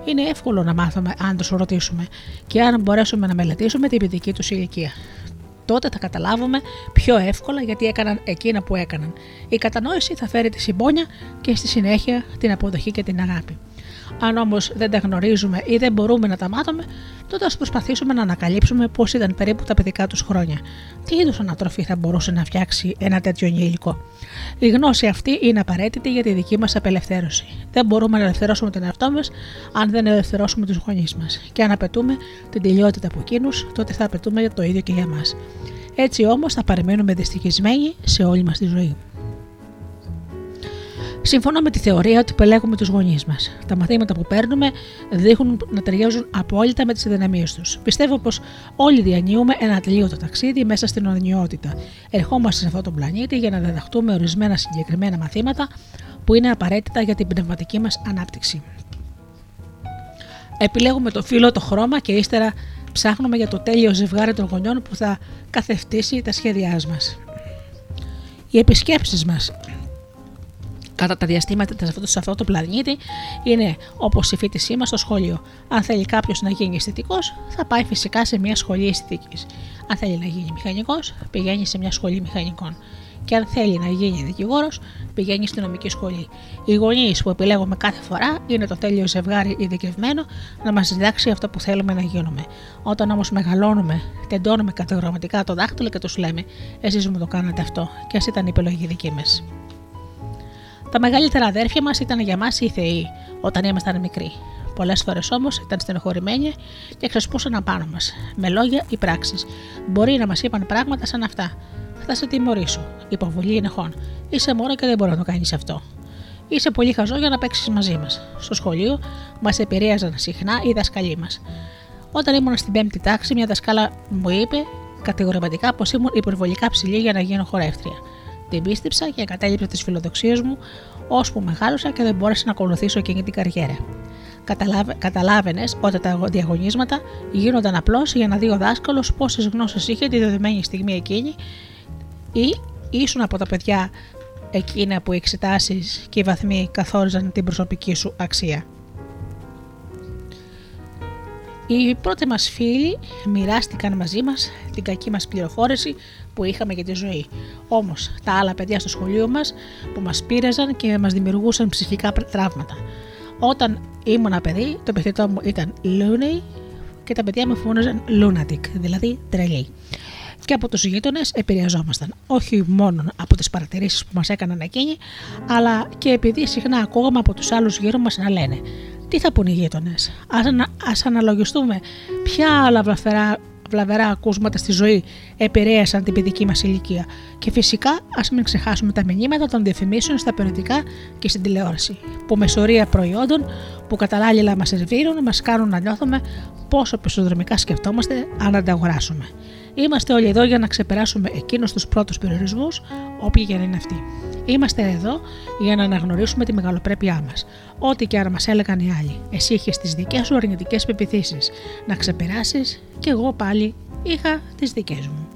Είναι εύκολο να μάθουμε αν τους ρωτήσουμε και αν μπορέσουμε να μελετήσουμε την παιδική τους ηλικία τότε θα καταλάβουμε πιο εύκολα γιατί έκαναν εκείνα που έκαναν. Η κατανόηση θα φέρει τη συμπόνια και στη συνέχεια την αποδοχή και την αγάπη. Αν όμως δεν τα γνωρίζουμε ή δεν μπορούμε να τα μάθουμε, τότε ας προσπαθήσουμε να ανακαλύψουμε πώς ήταν περίπου τα παιδικά τους χρόνια. Τι είδους ανατροφή θα μπορούσε να φτιάξει ένα τέτοιο ενήλικο. Η γνώση αυτή είναι απαραίτητη για τη δική μας απελευθέρωση. Δεν μπορούμε να ελευθερώσουμε τον εαυτό μας αν δεν ελευθερώσουμε τους γονείς μας. Και αν απαιτούμε την τελειότητα από εκείνους, τότε θα απαιτούμε το ίδιο και για μας. Έτσι όμως θα παραμένουμε δυστυχισμένοι σε όλη μας τη ζωή. Συμφωνώ με τη θεωρία ότι επιλέγουμε τους γονείς μας. Τα μαθήματα που παίρνουμε δείχνουν να ταιριάζουν απόλυτα με τις δυναμίε τους. Πιστεύω πως όλοι διανύουμε ένα ατελείωτο ταξίδι μέσα στην οδυνιότητα. Ερχόμαστε σε αυτόν τον πλανήτη για να διδαχτούμε ορισμένα συγκεκριμένα μαθήματα που είναι απαραίτητα για την πνευματική μας ανάπτυξη. Επιλέγουμε το φύλλο, το χρώμα και ύστερα ψάχνουμε για το τέλειο ζευγάρι των γονιών που θα καθευτήσει τα σχέδιά μας. Οι επισκέψεις μας κατά τα διαστήματα σε αυτό, σε αυτό το πλανήτη είναι όπως η φοιτησή μας στο σχολείο. Αν θέλει κάποιος να γίνει αισθητικός, θα πάει φυσικά σε μια σχολή αισθητικής. Αν θέλει να γίνει μηχανικός, πηγαίνει σε μια σχολή μηχανικών. Και αν θέλει να γίνει δικηγόρος, πηγαίνει στη νομική σχολή. Οι γονείς που επιλέγουμε κάθε φορά είναι το τέλειο ζευγάρι ειδικευμένο να μας διδάξει αυτό που θέλουμε να γίνουμε. Όταν όμως μεγαλώνουμε, τεντώνουμε κατηγορηματικά το δάχτυλο και τους λέμε: Εσείς μου το κάνατε αυτό, και α ήταν η επιλογή δική μας. Τα μεγαλύτερα αδέρφια μας ήταν για μας οι θεοί όταν ήμασταν μικροί. Πολλές φορές όμως ήταν στενοχωρημένοι και ξεσπούσαν απάνω μας, με λόγια ή πράξεις. Μπορεί να μας είπαν πράγματα σαν αυτά. Θα σε τιμωρήσω. Υποβολή ενεχών. Είσαι μόνο και δεν μπορεί να το κάνεις αυτό. Είσαι πολύ χαζό για να παίξεις μαζί μας. Στο σχολείο μας επηρέαζαν συχνά οι δασκαλοί μας. Όταν ήμουν στην πέμπτη τάξη, μια δασκάλα μου είπε κατηγορηματικά πως ήμουν υπερβολικά ψηλή για να γίνω χορεύτρια. Την πίστεψα και εγκατέλειψα τις φιλοδοξίες μου, ώσπου μεγάλωσα και δεν μπόρεσα να ακολουθήσω εκείνη την καριέρα. Καταλάβαινες ότι τα διαγωνίσματα γίνονταν απλώς για να δει ο δάσκαλος πόσες γνώσεις είχε τη δεδομένη στιγμή εκείνη ή ήσουν από τα παιδιά εκείνα που οι εξετάσεις και οι βαθμοί καθόριζαν την προσωπική σου αξία. Οι πρώτοι μας φίλοι μοιράστηκαν μαζί μας την κακή μας πληροφόρηση που είχαμε για τη ζωή. Όμως τα άλλα παιδιά στο σχολείο μας που μας πείραζαν και μας δημιουργούσαν ψυχικά τραύματα. Όταν ήμουν παιδί το επιθετό μου ήταν Looney και τα παιδιά μου φώναζαν Lunatic, δηλαδή τρελή και από τους γείτονες επηρεαζόμασταν. Όχι μόνο από τις παρατηρήσεις που μας έκαναν εκείνοι, αλλά και επειδή συχνά ακούγαμε από τους άλλους γύρω μας να λένε τι θα πούν οι γείτονες; Α αναλογιστούμε ποια άλλα βλαφερά, βλαβερά ακούσματα στη ζωή επηρέασαν την παιδική μας ηλικία. Και φυσικά ας μην ξεχάσουμε τα μηνύματα των διαφημίσεων στα περιοδικά και στην τηλεόραση, που με σωρία προϊόντων που καταλάλληλα μας σερβίρουν μας κάνουν να νιώθουμε πόσο πισοδρομικά σκεφτόμαστε αν τα αγοράσουμε. Είμαστε όλοι εδώ για να ξεπεράσουμε εκείνους τους πρώτους περιορισμούς, όποιοι και να είναι αυτοί. Είμαστε εδώ για να αναγνωρίσουμε τη μεγαλοπρέπειά μας. Ό,τι και αν μας έλεγαν οι άλλοι. Εσύ είχες τις δικές σου αρνητικές πεπιθήσεις. Να ξεπεράσεις, και εγώ πάλι είχα τις δικές μου.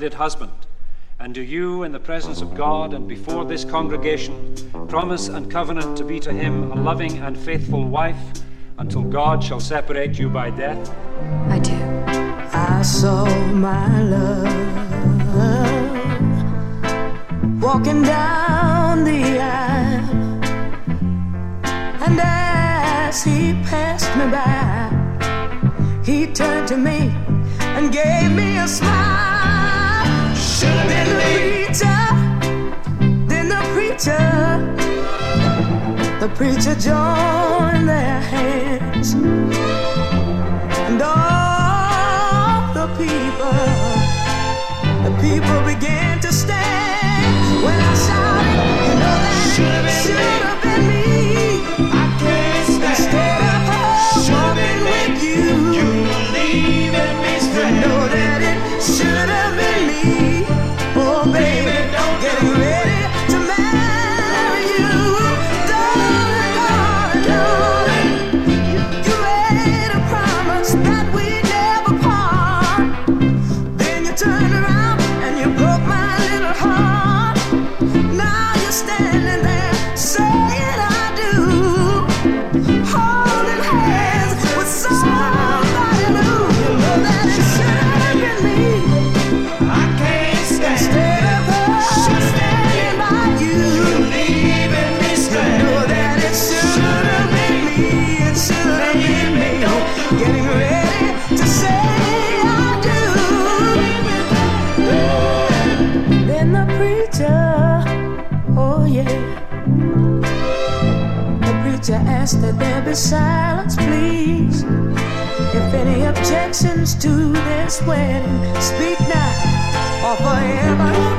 Wedded husband. And do you, in the presence of God and before this congregation, promise and covenant to be to him a loving and faithful wife until God shall separate you by death? I do. I saw my love walking down the aisle, and as he passed me by, he turned to me and gave me a smile. Preacher joined their hands, and all the people, the people began to stand when I shouted, you know that should have been me. Be silence, please. If any objections to this wedding, speak now or forever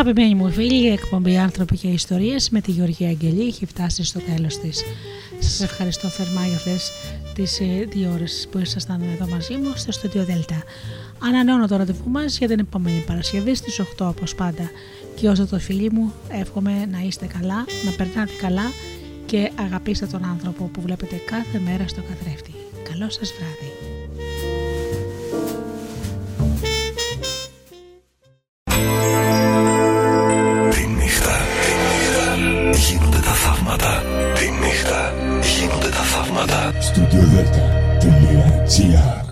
Αγαπημένοι μου φίλοι, η εκπομπή Άνθρωποι και Ιστορίες με τη Γεωργία Αγγελή έχει φτάσει στο τέλος της. Σας ευχαριστώ θερμά για αυτές τις ε, δύο ώρες που ήσασταν εδώ μαζί μου στο στούντιο Δέλτα. Ανανεώνω το ραντεβού μας για την επόμενη Παρασκευή στις 8 όπως πάντα. Και όσο το φίλοι μου, εύχομαι να είστε καλά, να περνάτε καλά και αγαπήστε τον άνθρωπο που βλέπετε κάθε μέρα στο καθρέφτη. Καλό σας βράδυ.